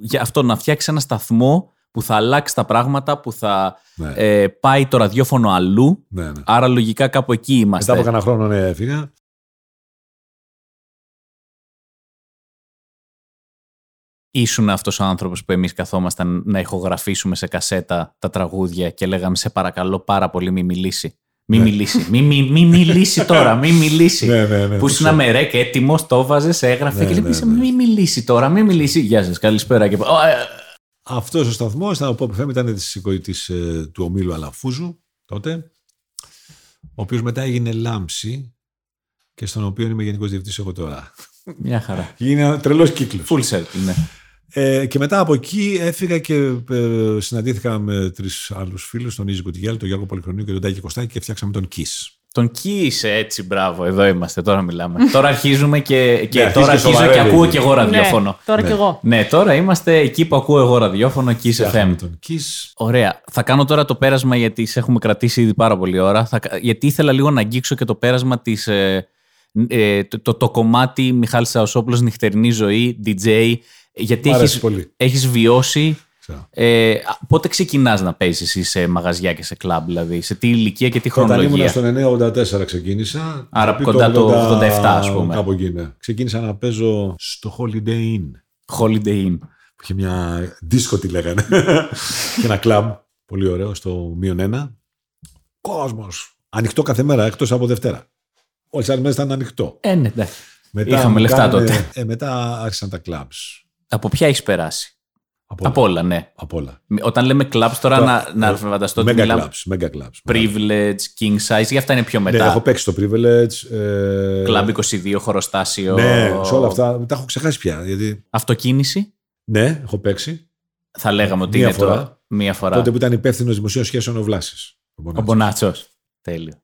για αυτό να φτιάξεις ένα σταθμό που θα αλλάξει τα πράγματα, που θα Ναι. ε, πάει το ραδιόφωνο αλλού. ναι, ναι. Άρα λογικά κάπου εκεί είμαστε. Μετά από κανένα χρόνο ναι, έφυγα. Ήσουν αυτός ο άνθρωπος που εμείς καθόμασταν να ηχογραφήσουμε σε κασέτα τα τραγούδια και λέγαμε σε παρακαλώ πάρα πολύ μη μιλήσει. Μη Ναι. μιλήσει. Μη, μη, μη μιλήσει τώρα, μη μιλήσει. Ναι, ναι, ναι. που ήσουν το με ρεκ έτοιμος, το έβαζε, έγραφε Ναι, και λέει ναι, ναι. Μη μιλήσει τώρα, μη μιλήσει. Γεια σας, καλησπέρα. Και... «Ω, ε, Αυτός ο σταθμός ήταν ο Pop FM, ήταν της, της, ε, του ομίλου Αλαφούζου τότε, ο οποίος μετά έγινε Λάμψη και στον οποίο είμαι γενικός διευθυντής εγώ τώρα. Μια χαρά. Είναι ένα τρελός κύκλος. Full circle, ναι. Ε, και μετά από εκεί έφυγα και ε, συναντήθηκα με τρεις άλλους φίλους, τον Ίζη Κουτιγιάλ, τον Γιώργο Πολυχρονίου και τον Τάκη Κωστάκη και φτιάξαμε τον Kiss. Τον κύησε έτσι, μπράβο, εδώ είμαστε, τώρα μιλάμε. τώρα αρχίζουμε και, και Ναι, τώρα αρχίζει και αρχίζω και σοβαρεύεις. ακούω και εγώ ραδιόφωνο. Ναι, τώρα Ναι. κι εγώ. Ναι, τώρα είμαστε εκεί που ακούω εγώ ραδιόφωνο, Kiss FM. Φτιάξαμε τον Kiss. Ωραία. Θα κάνω τώρα το πέρασμα γιατί σε έχουμε κρατήσει ήδη πάρα πολύ ώρα. Θα, κα- γιατί ήθελα λίγο να αγγίξω και το πέρασμα της, ε, ε, το, το, το κομμάτι Μιχάλης Σαοσόπουλος νυχτερινή ζωή, DJ. Γιατί Μ' αρέσει έχεις, πολύ. έχεις βιώσει. Ξέρω. Ε, α, πότε ξεκινάς να παίζεις εσύ σε μαγαζιά και σε κλαμπ, δηλαδή, σε τι ηλικία και τι Όταν ήμουν χρονολογία. στο 984 ξεκίνησα. Άρα Επί κοντά το 87 ας πούμε. Κάπου εκεί, ναι. Ξεκίνησα να παίζω στο Holiday Inn. Holiday Inn. Που είχε μια δίσκο τη λέγανε. και ένα κλαμπ. Πολύ ωραίο στο μείον ένα. Κόσμος. Ανοιχτό κάθε μέρα εκτός από Δευτέρα. Όλες τις άλλες μέρες ήταν ανοιχτό. Ε, ναι, εντάξει. Μετά Είχαμε μου λεφτά κάνανε- τότε. Ε, μετά άρχισαν τα κλαμπς. Από ποια έχεις περάσει; Από, Από όλα, ναι. Από όλα. Όταν λέμε clubs τώρα, Τώρα, να, να ε, φανταστώ ότι Mega μιλάμε clubs. Mega clubs. privilege, king size, για αυτά είναι πιο Ναι, μετά. έχω παίξει το privilege. Ε, Club 22, χωροστάσιο. Ναι, σε όλα αυτά. Τα έχω ξεχάσει πια. Γιατί, Αυτοκίνηση; ναι, έχω παίξει. Θα λέγαμε ότι Μία είναι φορά. το. Μία φορά. Τότε που ήταν υπεύθυνος δημοσίων σχέσεων ο Βλάσης. Ο Μπονάτσος. Τέλειο.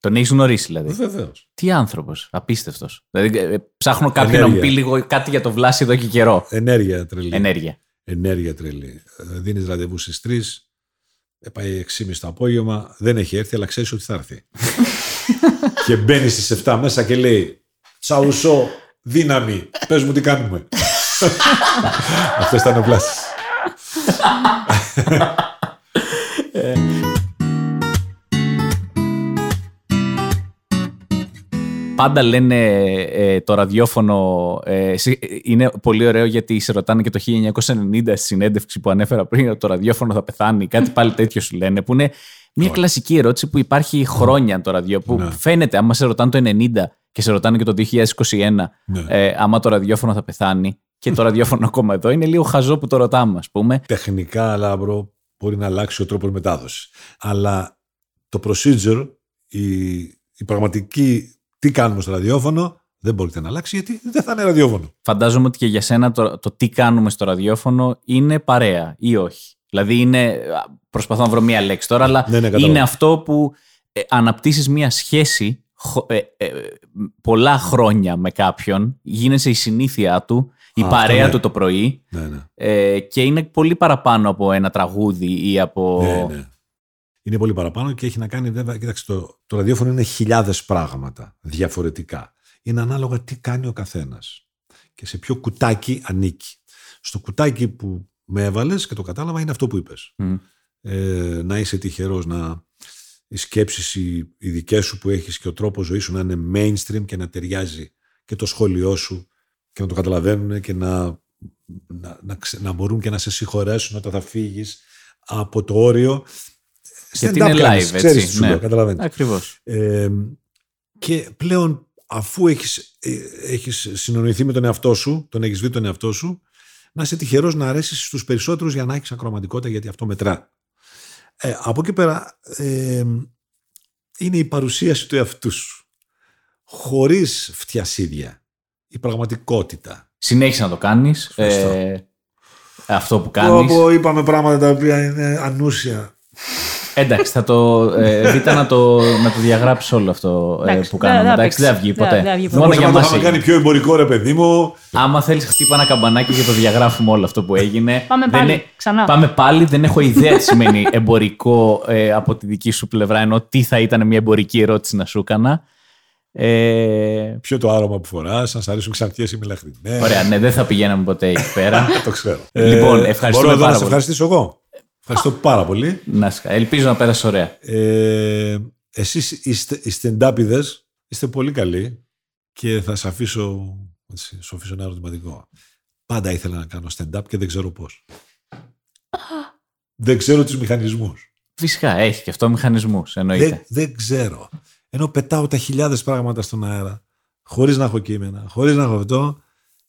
Τον έχεις γνωρίσει δηλαδή. Βεβαίως. Τι άνθρωπος. Απίστευτος. Δηλαδή, ε, ε, ψάχνω κάποιον να μου Ενέργεια. πει λίγο κάτι για το Βλάση εδώ και καιρό. Ενέργεια τρελή. Ενέργεια. Ενέργεια τρελή. Δίνεις ραντεβού στις 3. Πάει 6.30 το απόγευμα. Δεν έχει έρθει, αλλά ξέρεις ότι θα έρθει. και μπαίνει στις 7 μέσα και λέει Τσαουσό, δύναμη. Πες μου τι κάνουμε. Αυτό ήταν ο Βλάσης. Πάντα λένε ε, το ραδιόφωνο. ε, συ- ε, είναι πολύ ωραίο γιατί σε ρωτάνε και το 1990 στη συνέντευξη που ανέφερα πριν ότι το ραδιόφωνο θα πεθάνει. Κάτι πάλι τέτοιο σου λένε. Που είναι μια κλασική ερώτηση που υπάρχει χρόνια το ραδιό. Που Ναι. φαίνεται, άμα σε ρωτάνε το 90 και σε ρωτάνε και το 2021, Ναι. ε, άμα το ραδιόφωνο θα πεθάνει. Και το ραδιόφωνο ακόμα εδώ είναι λίγο χαζό που το ρωτάμε, ας πούμε. Τεχνικά, λάμπρο, μπορεί να αλλάξει ο τρόπος μετάδοσης. Αλλά το procedure, η, η πραγματική τι κάνουμε στο ραδιόφωνο, δεν μπορείτε να αλλάξει γιατί δεν θα είναι ραδιόφωνο. Φαντάζομαι ότι και για σένα το, το τι κάνουμε στο ραδιόφωνο είναι παρέα ή όχι. Δηλαδή είναι. Προσπαθώ να βρω μία λέξη τώρα, αλλά Ναι, ναι, κατάλαβα. είναι αυτό που ε, αναπτύσσεις μία σχέση χω- ε, ε, πολλά χρόνια με κάποιον, γίνεσαι η συνήθεια του, η Α, αυτό παρέα ναι. του το πρωί Ναι, ναι. ε, και είναι πολύ παραπάνω από ένα τραγούδι ή από. Ναι, ναι. Είναι πολύ παραπάνω και έχει να κάνει βέβαια. Κοίταξε, το, το ραδιόφωνο είναι χιλιάδες πράγματα διαφορετικά. Είναι ανάλογα τι κάνει ο καθένας και σε ποιο κουτάκι ανήκει. Στο κουτάκι που με έβαλες και το κατάλαβα είναι αυτό που είπες. Μμ. Ε, να είσαι τυχερός να οι σκέψεις οι, οι δικές σου που έχεις και ο τρόπος ζωής σου να είναι mainstream και να ταιριάζει και το σχόλιο σου και να το καταλαβαίνουν και να, να, να, ξε- να μπορούν και να σε συγχωρέσουν όταν θα φύγεις από το όριο. Γιατί Stand-up είναι κάνεις, live, ξέρεις έτσι, τι σου ναι. λέω, καταλαβαίνεις. Ακριβώς. Ε, και πλέον αφού έχεις, ε, έχεις συνονιθεί με τον εαυτό σου, τον έχεις δει τον εαυτό σου, να είσαι τυχερός να αρέσεις στους περισσότερους για να έχεις ακροματικότητα γιατί αυτό μετρά. Ε, από εκεί πέρα ε, είναι η παρουσίαση του εαυτού σου. Χωρίς φτιασίδια. Η πραγματικότητα. Συνέχισε να το κάνεις. Ευχαριστώ. Ε, αυτό που Πω, κάνεις. πω, είπαμε πράγματα τα οποία είναι ανούσια. Εντάξει, θα το. Ε, Βίτα να το, να το διαγράψει όλο αυτό ε, Εντάξει, που δεν- κάνουμε. δεν Εντάξει, δεν θα βγει παίξει. ποτέ. Δεν- δεν θα βγει ποτέ. Μόνο Μπορούσαμε για να το μας είχαμε έγινε. κάνει πιο εμπορικό ρε παιδί μου. Άμα θέλεις, χτύπα ένα καμπανάκι και το διαγράφουμε όλο αυτό που έγινε. Πάμε Δεν πάλι, είναι- ξανά. Πάμε πάλι. Δεν έχω ιδέα τι σημαίνει εμπορικό ε, από τη δική σου πλευρά, ενώ τι θα ήταν μια εμπορική ερώτηση να σου έκανα. Ε, Ποιο το άρωμα που φοράς, αν σ' αρέσουν ξαρτιές ή μελαχρινές. ωραία, ναι, δεν θα πηγαίναμε ποτέ εκεί πέρα. Το ξέρω. Λοιπόν, ευχαριστούμε μπορώ εδώ πάρα να σε πολύ. ευχαριστήσω εγώ. Ευχαριστώ πάρα πολύ. να σ- ελπίζω να πέρασε ωραία. Ε, εσείς είστε, οι stand είστε πολύ καλοί και θα σας αφήσω, έτσι, σου αφήσω ένα ερωτηματικό. Πάντα ήθελα να κάνω stand-up και δεν ξέρω πώς. δεν ξέρω τους μηχανισμούς. Φυσικά έχει και αυτό μηχανισμούς, εννοείται. Δεν, δεν ξέρω. Ενώ πετάω τα χιλιάδες πράγματα στον αέρα, χωρίς να έχω κείμενα, χωρίς να έχω αυτό,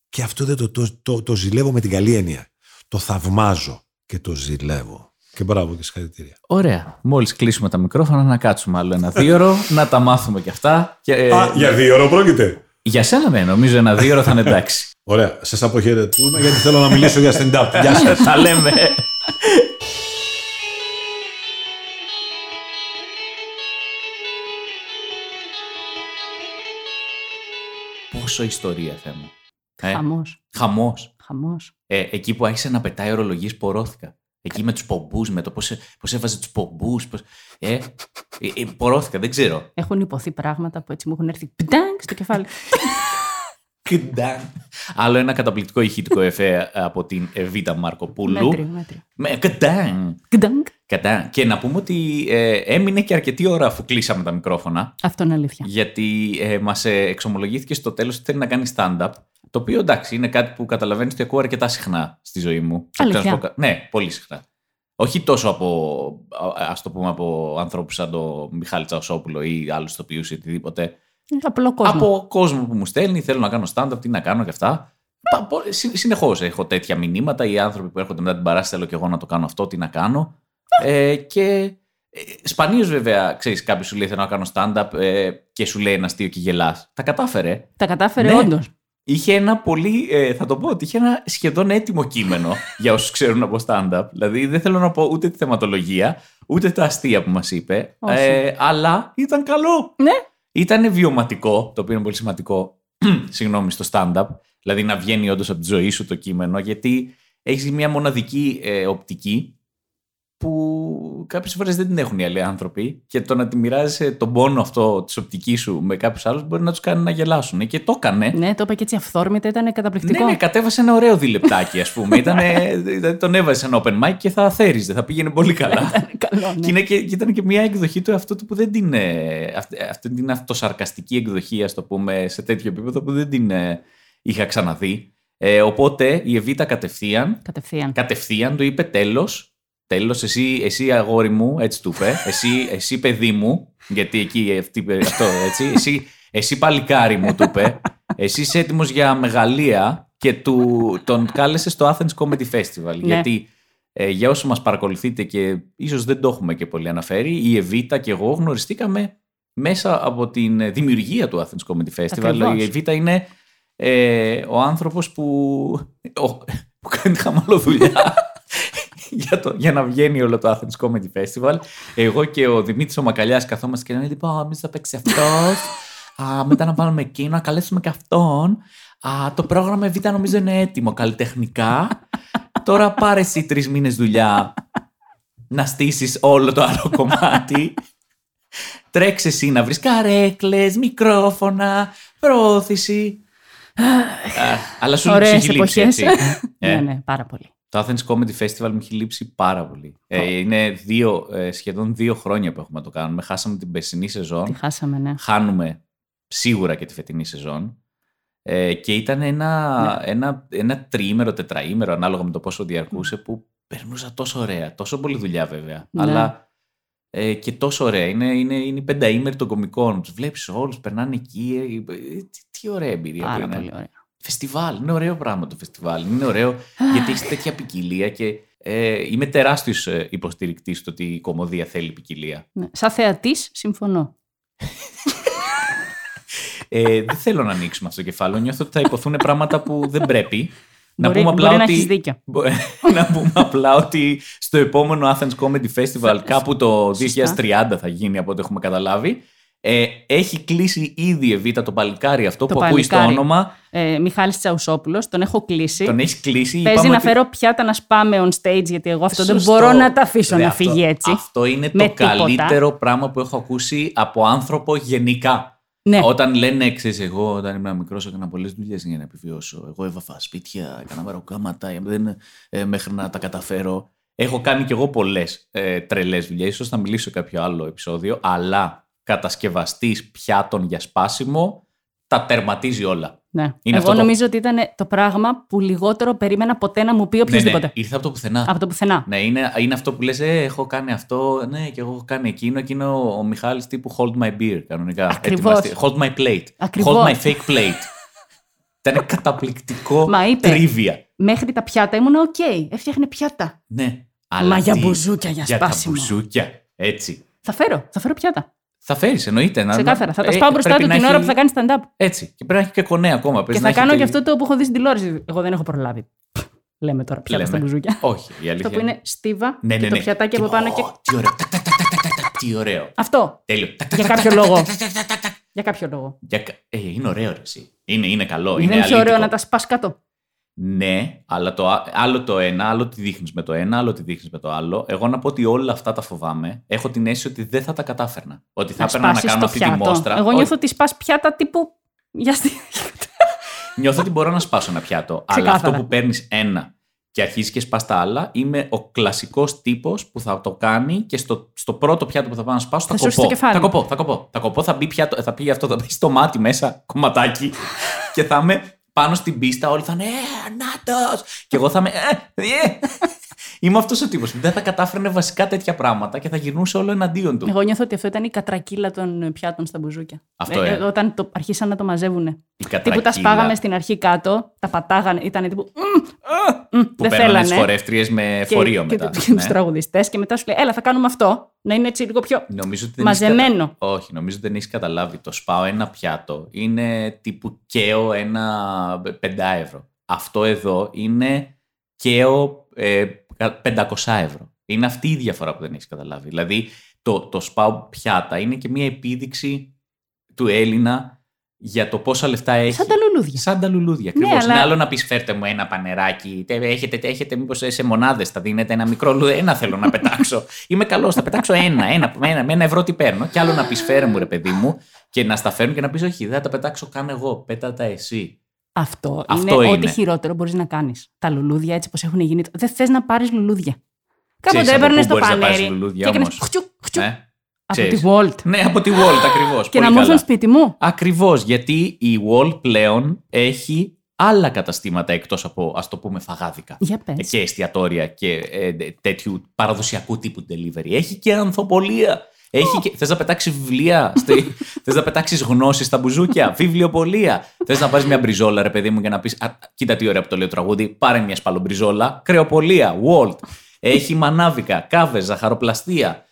και αυτό δεν το, το, το, το ζηλεύω με την καλή έννοια. Το θαυμάζω και το ζηλεύω. Και μπράβο και συγχαρητήρια. Ωραία. Μόλις κλείσουμε τα μικρόφωνα, να κάτσουμε άλλο ένα δύο ώρο, να τα μάθουμε κι αυτά. Και, ε, Α, για δύο ώρα πρόκειται. για σένα ναι, νομίζω ένα δύο ώρο θα είναι εντάξει. Ωραία, σας αποχαιρετούμε γιατί θέλω να μιλήσω για stand-up. Γεια σας. τα λέμε. Πόσο ιστορία, Θεέ μου. Ε, Χαμός. χαμός. Χαμός. Ε, εκεί που άρχισε να πετάει ορολογίες πορώθηκα. Εκεί με τους πομπούς, με το πώς, πώς έβαζε τους πομπούς. Πώς... Ε, ε, ε, πορώθηκα, δεν ξέρω. Έχουν υποθεί πράγματα που έτσι μου έχουν έρθει πντάγκ στο κεφάλι. Κντάν. Άλλο ένα καταπληκτικό ηχητικό εφέ από την Εβίτα Μαρκοπούλου. μέτριο, μέτριο. Με κντάν. Κντάγκ. Κατά. Και να πούμε ότι ε, έμεινε και αρκετή ώρα αφού κλείσαμε τα μικρόφωνα. Αυτό είναι αλήθεια. Γιατί ε, μας εξομολογήθηκε στο τέλος ότι θέλει να κάνει stand-up. Το οποίο εντάξει είναι κάτι που καταλαβαίνεις ότι ακούω αρκετά συχνά στη ζωή μου. Αλήθεια; Και να σου πω κα- Ναι, πολύ συχνά. Όχι τόσο από, α το πούμε, από ανθρώπους σαν τον Μιχάλη Τσαουσόπουλο ή άλλους τοπίου ή οτιδήποτε. Είναι απλό κόσμο. Από κόσμο που μου στέλνει, θέλω να κάνω stand-up, τι να κάνω και αυτά. Συνεχώς έχω τέτοια μηνύματα. Οι άνθρωποι που έρχονται μετά την παράσταση, θέλω και εγώ να το κάνω αυτό, τι να κάνω. Ε, και ε, σπανίως βέβαια, ξέρεις, κάποιος σου λέει θέλω να κάνω stand-up ε, και σου λέει ένας αστείο και γελά. Τα κατάφερε. Τα κατάφερε Ναι. όντως. Είχε ένα πολύ, ε, θα το πω ότι είχε ένα σχεδόν έτοιμο κείμενο για όσους ξέρουν από stand-up. Δηλαδή δεν θέλω να πω ούτε τη θεματολογία, ούτε τα αστεία που μας είπε. Όχι. Ε, αλλά ήταν καλό. Ναι. Ήταν βιωματικό, το οποίο είναι πολύ σημαντικό, συγγνώμη, στο stand-up. Δηλαδή να βγαίνει όντως από τη ζωή σου το κείμενο, γιατί έχεις μια μοναδική ε, οπτική που κάποιες φορές δεν την έχουν οι άλλοι άνθρωποι και το να τη μοιράζεσαι τον πόνο αυτό της οπτικής σου με κάποιους άλλους μπορεί να τους κάνει να γελάσουν. Και το έκανε. Ναι, το είπα και έτσι αυθόρμητα, ήταν καταπληκτικό. Ναι, ναι, κατέβασε ένα ωραίο διλεπτάκι, ας πούμε. Ήτανε, δηλαδή τον έβαζε ένα open mic και θα θέριζε, θα πήγαινε πολύ καλά. Καλό, ναι. Και, είναι και, και ήταν και μια εκδοχή του εαυτού του που δεν την. ε, Αυτή, αυτή την αυτοσαρκαστική εκδοχή, ας το πούμε, σε τέτοιο επίπεδο που δεν την ε, είχα ξαναδεί. Ε, οπότε η Εβίτα κατευθείαν, Κατευθείαν. κατευθείαν του είπε τέλος. Τέλος, εσύ, εσύ αγόρι μου, έτσι του είπε. Εσύ, εσύ παιδί μου, γιατί εκεί αυτή, αυτό έτσι. Εσύ, εσύ παλικάρι μου, του είπε. Εσύ είσαι έτοιμος για μεγαλεία και του, τον κάλεσες στο Athens Comedy Festival. Ναι. Γιατί ε, για όσους μας παρακολουθείτε και ίσως δεν το έχουμε και πολύ αναφέρει, η Εβίτα και εγώ γνωριστήκαμε μέσα από την ε, δημιουργία του Athens Comedy Festival. Ακριβώς. Η Εβίτα είναι ε, ο άνθρωπος που, ο, που κάνει χαμαλοδουλειά για, το, για να βγαίνει όλο το Athens Comedy Festival. Εγώ και ο Δημήτρης ο Μακαλιάς καθόμαστε και λέμε λοιπόν, εμείς θα παίξει αυτός, α, μετά να βάλουμε εκείνο, να καλέσουμε και αυτόν. Α, το πρόγραμμα Β νομίζω είναι έτοιμο καλλιτεχνικά. Τώρα πάρε εσύ τρεις μήνες δουλειά να στήσεις όλο το άλλο κομμάτι. Τρέξε εσύ να βρεις καρέκλες, μικρόφωνα, προώθηση. Α, αλλά σου, σου Ωραίες έχει λείψει, εποχές. έτσι. Ε, Ναι, ναι, πάρα πολύ. Το Athens Comedy Festival μου έχει λείψει πάρα πολύ. Ε, είναι δύο, ε, σχεδόν δύο χρόνια που έχουμε να το κάνουμε. Χάσαμε την περσινή Τη σεζόν. χάσαμε, ναι. Χάνουμε σίγουρα και τη φετινή σεζόν. Ε, και ήταν ένα, Ναι. ένα, ένα τριήμερο, τετραήμερο, ανάλογα με το πόσο διαρκούσε, που περνούσα τόσο ωραία. Τόσο πολύ δουλειά βέβαια. Ναι. Αλλά ε, και τόσο ωραία. Είναι, είναι, είναι η πενταήμερη των κομικών. Τους βλέπεις όλους, περνάνε εκεί. Ε, ε, τι, τι ωραία εμπειρία που Πάρα είναι. πολύ ωραία. Φεστιβάλ. Είναι ωραίο πράγμα το φεστιβάλ. Είναι ωραίο γιατί έχει τέτοια ποικιλία και ε, είμαι τεράστιος ε, υποστηρικτής στο ότι η κομμωδία θέλει ποικιλία. Ναι. Σαν θεατής, συμφωνώ. Ε, δεν θέλω να ανοίξουμε αυτό το κεφάλαιο. Νιώθω ότι θα υποθούν πράγματα που δεν πρέπει. να Μπορεί, πούμε απλά μπορεί να ότι. έχεις δίκιο. Μπο- να πούμε απλά ότι στο επόμενο Athens Comedy Festival, κάπου το Σωστά. 2030 θα γίνει από ό,τι έχουμε καταλάβει. Ε, έχει κλείσει ήδη η Εβίτα το παλικάρι αυτό Το που ακούει στο παλικάρι. όνομα. Ε, Μιχάλης Τσαουσόπουλος, τον έχω κλείσει. Τον έχεις κλείσει. Παίζει Είπαμε να ότι- φέρω πιάτα να σπάμε on stage, γιατί εγώ αυτό δεν Σωστό. μπορώ να τα αφήσω Ρε, να αυτό- φύγει έτσι. Αυτό είναι με το τίποτα. καλύτερο πράγμα που έχω ακούσει από άνθρωπο γενικά. Ναι. Όταν λένε, ξέρεις, εγώ όταν ήμουν μικρός έκανα πολλές δουλειές για να επιβιώσω. Εγώ έβαφα σπίτια, έκανα μεροκάματα, δεν, ε, μέχρι να τα καταφέρω. Έχω κάνει κι εγώ πολλές ε, τρελές δουλειές. ίσως θα μιλήσω σε κάποιο άλλο επεισόδιο. Αλλά κατασκευαστής πιάτων για σπάσιμο τα τερματίζει όλα. Ναι. Είναι Εγώ αυτό το- νομίζω ότι ήταν το πράγμα που λιγότερο περίμενα ποτέ να μου πει οποιοδήποτε. Ναι, ναι, ήρθε από το πουθενά. Από το πουθενά. Ναι, είναι, είναι αυτό που λες, ε, έχω κάνει αυτό, ναι, και εγώ έχω κάνει εκείνο, εκείνο ο Μιχάλης τύπου hold my beer, κανονικά. Ακριβώς. Ετοιμαστεί. Hold my plate. Ακριβώς. Hold my fake plate. Ήταν καταπληκτικό Μα είπε. trivia. Μέχρι τα πιάτα ήμουν οκ. Έφτιαχνε πιάτα. Ναι. Αλλά Μα για τι- μπουζούκια, για Για τα σπάσιμο. μπουζούκια, έτσι. Θα φέρω, θα φέρω πιάτα. Θα φέρεις, εννοείται. να- Ξεκάθαρα. Θα τα ε, σπάω μπροστά πρέπει του να την έχει- ώρα που θα κάνει stand-up. Έτσι. Και πρέπει να έχει και κονέ ακόμα. Και Πρέπει θα να έχει κάνω και- και αυτό το που έχω δει στην τηλεόραση. Εγώ δεν έχω προλάβει. Λέμε τώρα πιάτα Λέμε. στα μπουζούκια. Όχι, η αλήθεια. Αυτό που είναι στίβα Ναι, και ναι, το ναι. πιατάκι από πάνω και. Ω, Τι ωραίο. Τα, τα, τα, τα, τα, τα, Τι ωραίο. Αυτό. Τέλειο. Τα, τα, Για τα, κάποιο τα, λόγο. τα, τα, τα, τα, τα. Για κάποιο λόγο. Για κα- Ε, είναι ωραίο ρε, εσύ. Είναι, είναι καλό. Δεν είναι είναι πιο ωραίο αλήτικο. να τα σπάς κάτω. Ναι, αλλά το, α- άλλο το ένα, άλλο τι δείχνεις με το ένα, άλλο τι δείχνεις με το άλλο. Εγώ να πω ότι όλα αυτά τα φοβάμαι. Έχω την αίσθηση ότι δεν θα τα κατάφερνα. Ότι θα Να έπαιρνα να σπάσεις κάνω το αυτή τη πιάτο. μόστρα. Εγώ Όχι, νιώθω ότι σπάς πιάτα τύπου. Για στη... νιώθω ότι μπορώ να σπάσω ένα πιάτο. αλλά Ξεκάθαρα. αυτό που παίρνεις ένα και αρχίζεις και σπάς τα άλλα, είμαι ο κλασικός τύπος που θα το κάνει και στο, στο πρώτο πιάτο που θα πάω να σπάσω θα, Θα σώσει το κοπώ. κεφάλι. Θα κοπώ, θα κοπώ. Θα κοπώ, θα μπει, πιάτο, θα πει αυτό, θα μπει στο μάτι μέσα κομματάκι και θα είμαι πάνω στην πίστα. Όλοι θα είναι Ε, Νάτο! Και εγώ θα είμαι Ε, ε. Είμαι αυτός ο τύπος που δεν θα κατάφερνε βασικά τέτοια πράγματα και θα γυρνούσε όλο εναντίον του. Εγώ νιώθω ότι αυτό ήταν η κατρακύλα των πιάτων στα μπουζούκια. Αυτό, ε. όταν το, αρχίσαν να το μαζεύουνε. Η Τύπου τα κατρακύλα σπάγαμε στην αρχή κάτω, τα πατάγανε, ήταν τύπου. «Μμ, μμ», που δεν παίρνανε τις θέλανε. φορεύτριε με Και- φορείο και, μετά. Και, τους Ναι. τραγουδιστές και μετά σου λέει: Έλα, θα κάνουμε αυτό. Να είναι έτσι λίγο πιο. Νομίζω ότι δεν έχεις Μαζεμένο. κατα- Όχι, νομίζω ότι δεν έχεις καταλάβει. Το σπάω ένα πιάτο είναι τύπου καίω ένα 5 ευρώ. Αυτό εδώ είναι καίω ε, 500 ευρώ. Είναι αυτή η διαφορά που δεν έχεις καταλάβει. Δηλαδή το, το σπάω πιάτα είναι και μια επίδειξη του Έλληνα για το πόσα λεφτά έχει. Σαν τα λουλούδια. Σαν τα λουλούδια. Ακριβώς. αλλά- Είναι άλλο να πεις φέρτε μου ένα πανεράκι. τε- Έχετε, έχετε μήπως σε μονάδες θα δίνετε ένα μικρό λουλούδι. Ένα θέλω να πετάξω. Είμαι καλός, θα πετάξω ένα. ένα, ένα με ένα ευρώ τι παίρνω. Και άλλο να πεις φέρε μου ρε παιδί μου και να στα φέρνουν και να πεις όχι, δεν θα τα πετάξω καν εγώ. Πέτα τα εσύ. Αυτό, Αυτό είναι, είναι. ό,τι χειρότερο μπορείς να κάνεις. Τα λουλούδια έτσι πώ έχουν γίνει. Δεν θες να πάρεις λουλούδια. Ξέρεις Κάποτε από έπαιρνες πού στο μπορείς να πάρεις πανέρι λουλούδια και έκανες όμως. χτσου, χτσου, Ε; από Ξέρεις. τη Walt. Ναι, από τη Walt ακριβώς. Και να μου έρθουν σπίτι μου. Ακριβώς, γιατί η Walt πλέον έχει άλλα καταστήματα εκτός από ας το πούμε φαγάδικα. Για πες. Και εστιατόρια και ε, τέτοιου παραδοσιακού τύπου delivery. Έχει και ανθοπολία. Έχει και... Θες να πετάξει βιβλία, στη... θες να πετάξεις γνώσεις στα μπουζούκια, βιβλιοπολία. Θες να πάρει μια μπριζόλα, ρε παιδί μου, και να πεις: Κοίτα τι ωραία που το λέει το τραγούδι, πάρε μια σπαλομπριζόλα. Κρεοπολία, Walt. Έχει μανάβικα, κάβες, ζαχαροπλαστεία.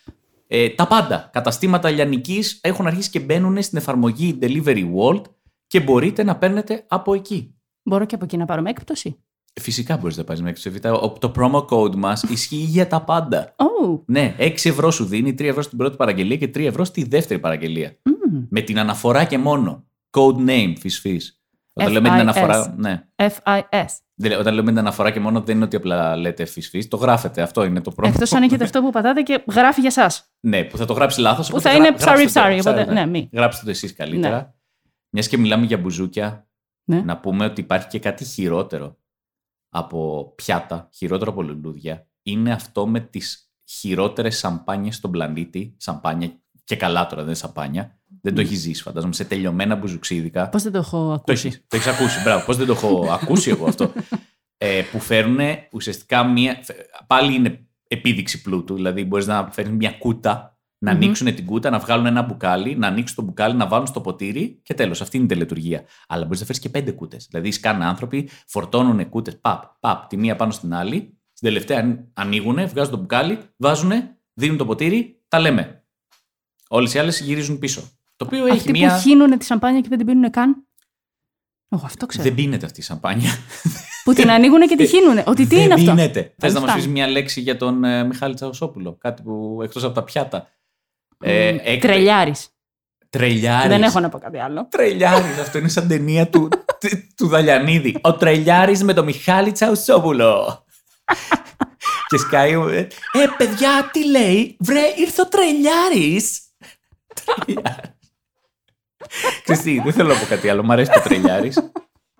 Ε, τα πάντα. Καταστήματα λιανικής έχουν αρχίσει και μπαίνουν στην εφαρμογή Delivery World και μπορείτε να παίρνετε από εκεί. Μπορώ και από εκεί να πάρω με έκπτωση. Φυσικά μπορείς να πάρεις μέχρι το Το promo code μας ισχύει για τα πάντα. Oh. Ναι, 6 ευρώ σου δίνει, 3 ευρώ στην πρώτη παραγγελία και 3 ευρώ στη δεύτερη παραγγελία. Mm. Με την αναφορά και μόνο. Code name, φυσ Όταν λέμε την FIS. αναφορά. Ναι. FIS. Δεν- Όταν λέμε την αναφορά και μόνο δεν είναι ότι απλά λέτε φυσ το γράφετε. Αυτό είναι το πρώτο. Εκτός αν έχετε αυτό που πατάτε και γράφει για εσά. Ναι, που θα το γράψει λάθος. Που θα είναι ψάρι ψάρι. Οπότε, ναι, μη. Γράψτε το εσείς καλύτερα. Ναι. Μιας και μιλάμε για μπουζούκια, Ναι. να πούμε ότι υπάρχει και κάτι χειρότερο από πιάτα, χειρότερο από λουλούδια. Είναι αυτό με τις χειρότερες σαμπάνιες στον πλανήτη. Σαμπάνια και καλά τώρα, δεν είναι σαμπάνια. Δεν το έχεις ζήσει, φαντάζομαι, σε τελειωμένα μπουζουξίδικα. Πώς δεν το έχω Το ακούσει; έχεις. Το έχεις ακούσει. Μπράβο. Πώς δεν το έχω ακούσει εγώ αυτό. Ε, που φέρνουν ουσιαστικά μία. Πάλι είναι επίδειξη πλούτου. Δηλαδή, μπορείς να φέρνεις μια κούτα, να Μμμ. ανοίξουν την κούτα, να βγάλουν ένα μπουκάλι, να ανοίξουν το μπουκάλι, να βάλουν στο ποτήρι και τέλος. Αυτή είναι η τελετουργία. Αλλά μπορείς να φέρεις και πέντε κούτες. Δηλαδή, σκάνε άνθρωποι, φορτώνουν κούτες, παπ, παπ, τη μία πάνω στην άλλη. Στην τελευταία ανοίγουν, βγάζουν το μπουκάλι, βάζουν, δίνουν το ποτήρι, τα λέμε. Όλες οι άλλες γυρίζουν πίσω. Το οποίο έχει Αυτοί μία. που χύνουν τη σαμπάνια και δεν την πίνουν καν. Εγώ αυτό ξέρω. Δεν πίνεται αυτή η σαμπάνια. Που την ανοίγουν και τη χύνουν. Ότι τι Δεν είναι αυτό; πίνεται. Θες να μας φτάνει. πεις μια λέξη για τον ε, Μιχάλη Τσαουσόπουλο. Κάτι που εκτός από τα πιάτα. Ε, έκ- Τρελιάρη. Τρελιάρης. Δεν έχω να πω κάτι άλλο. Τρελιάρης. Αυτό είναι σαν ταινία του, του- του Δαλιανίδη. Ο Τρελιάρης με τον Μιχάλη Τσαουσόπουλο. και σκάει. ε, Ε, παιδιά, τι λέει; Βρε, ήρθε ο Τρελιάρης. Τρελιάρης. Χριστί, δεν θέλω να πω κάτι άλλο. Μ' αρέσει το Τρελιάρης.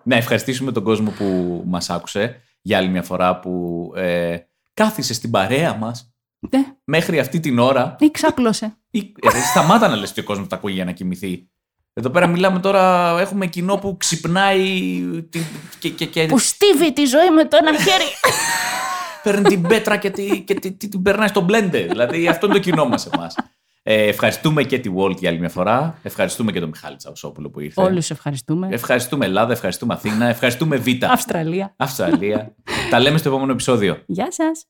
να ευχαριστήσουμε τον κόσμο που μας άκουσε για άλλη μια φορά που ε, κάθισε στην παρέα μας Ναι, μέχρι αυτή την ώρα ή ξάπλωσε. ή, ε, σταμάτα να λες ότι ο κόσμος τα ακούει για να κοιμηθεί. Εδώ πέρα μιλάμε τώρα, έχουμε κοινό που ξυπνάει την- και, και, και Που στίβει τη ζωή με το ένα χέρι. παίρνει την πέτρα και, τη, και τη- τη- την περνάει στο blender. Δηλαδή αυτό είναι το κοινό μας εμάς. Ε, ευχαριστούμε και τη Walt για άλλη μια φορά. Ευχαριστούμε και τον Μιχάλη Τσαουσόπουλο που ήρθε. Όλους ευχαριστούμε. Ευχαριστούμε Ελλάδα, ευχαριστούμε Αθήνα, ευχαριστούμε Β. Αυστραλία. Αυστραλία. Τα λέμε στο επόμενο επεισόδιο. Γεια σας.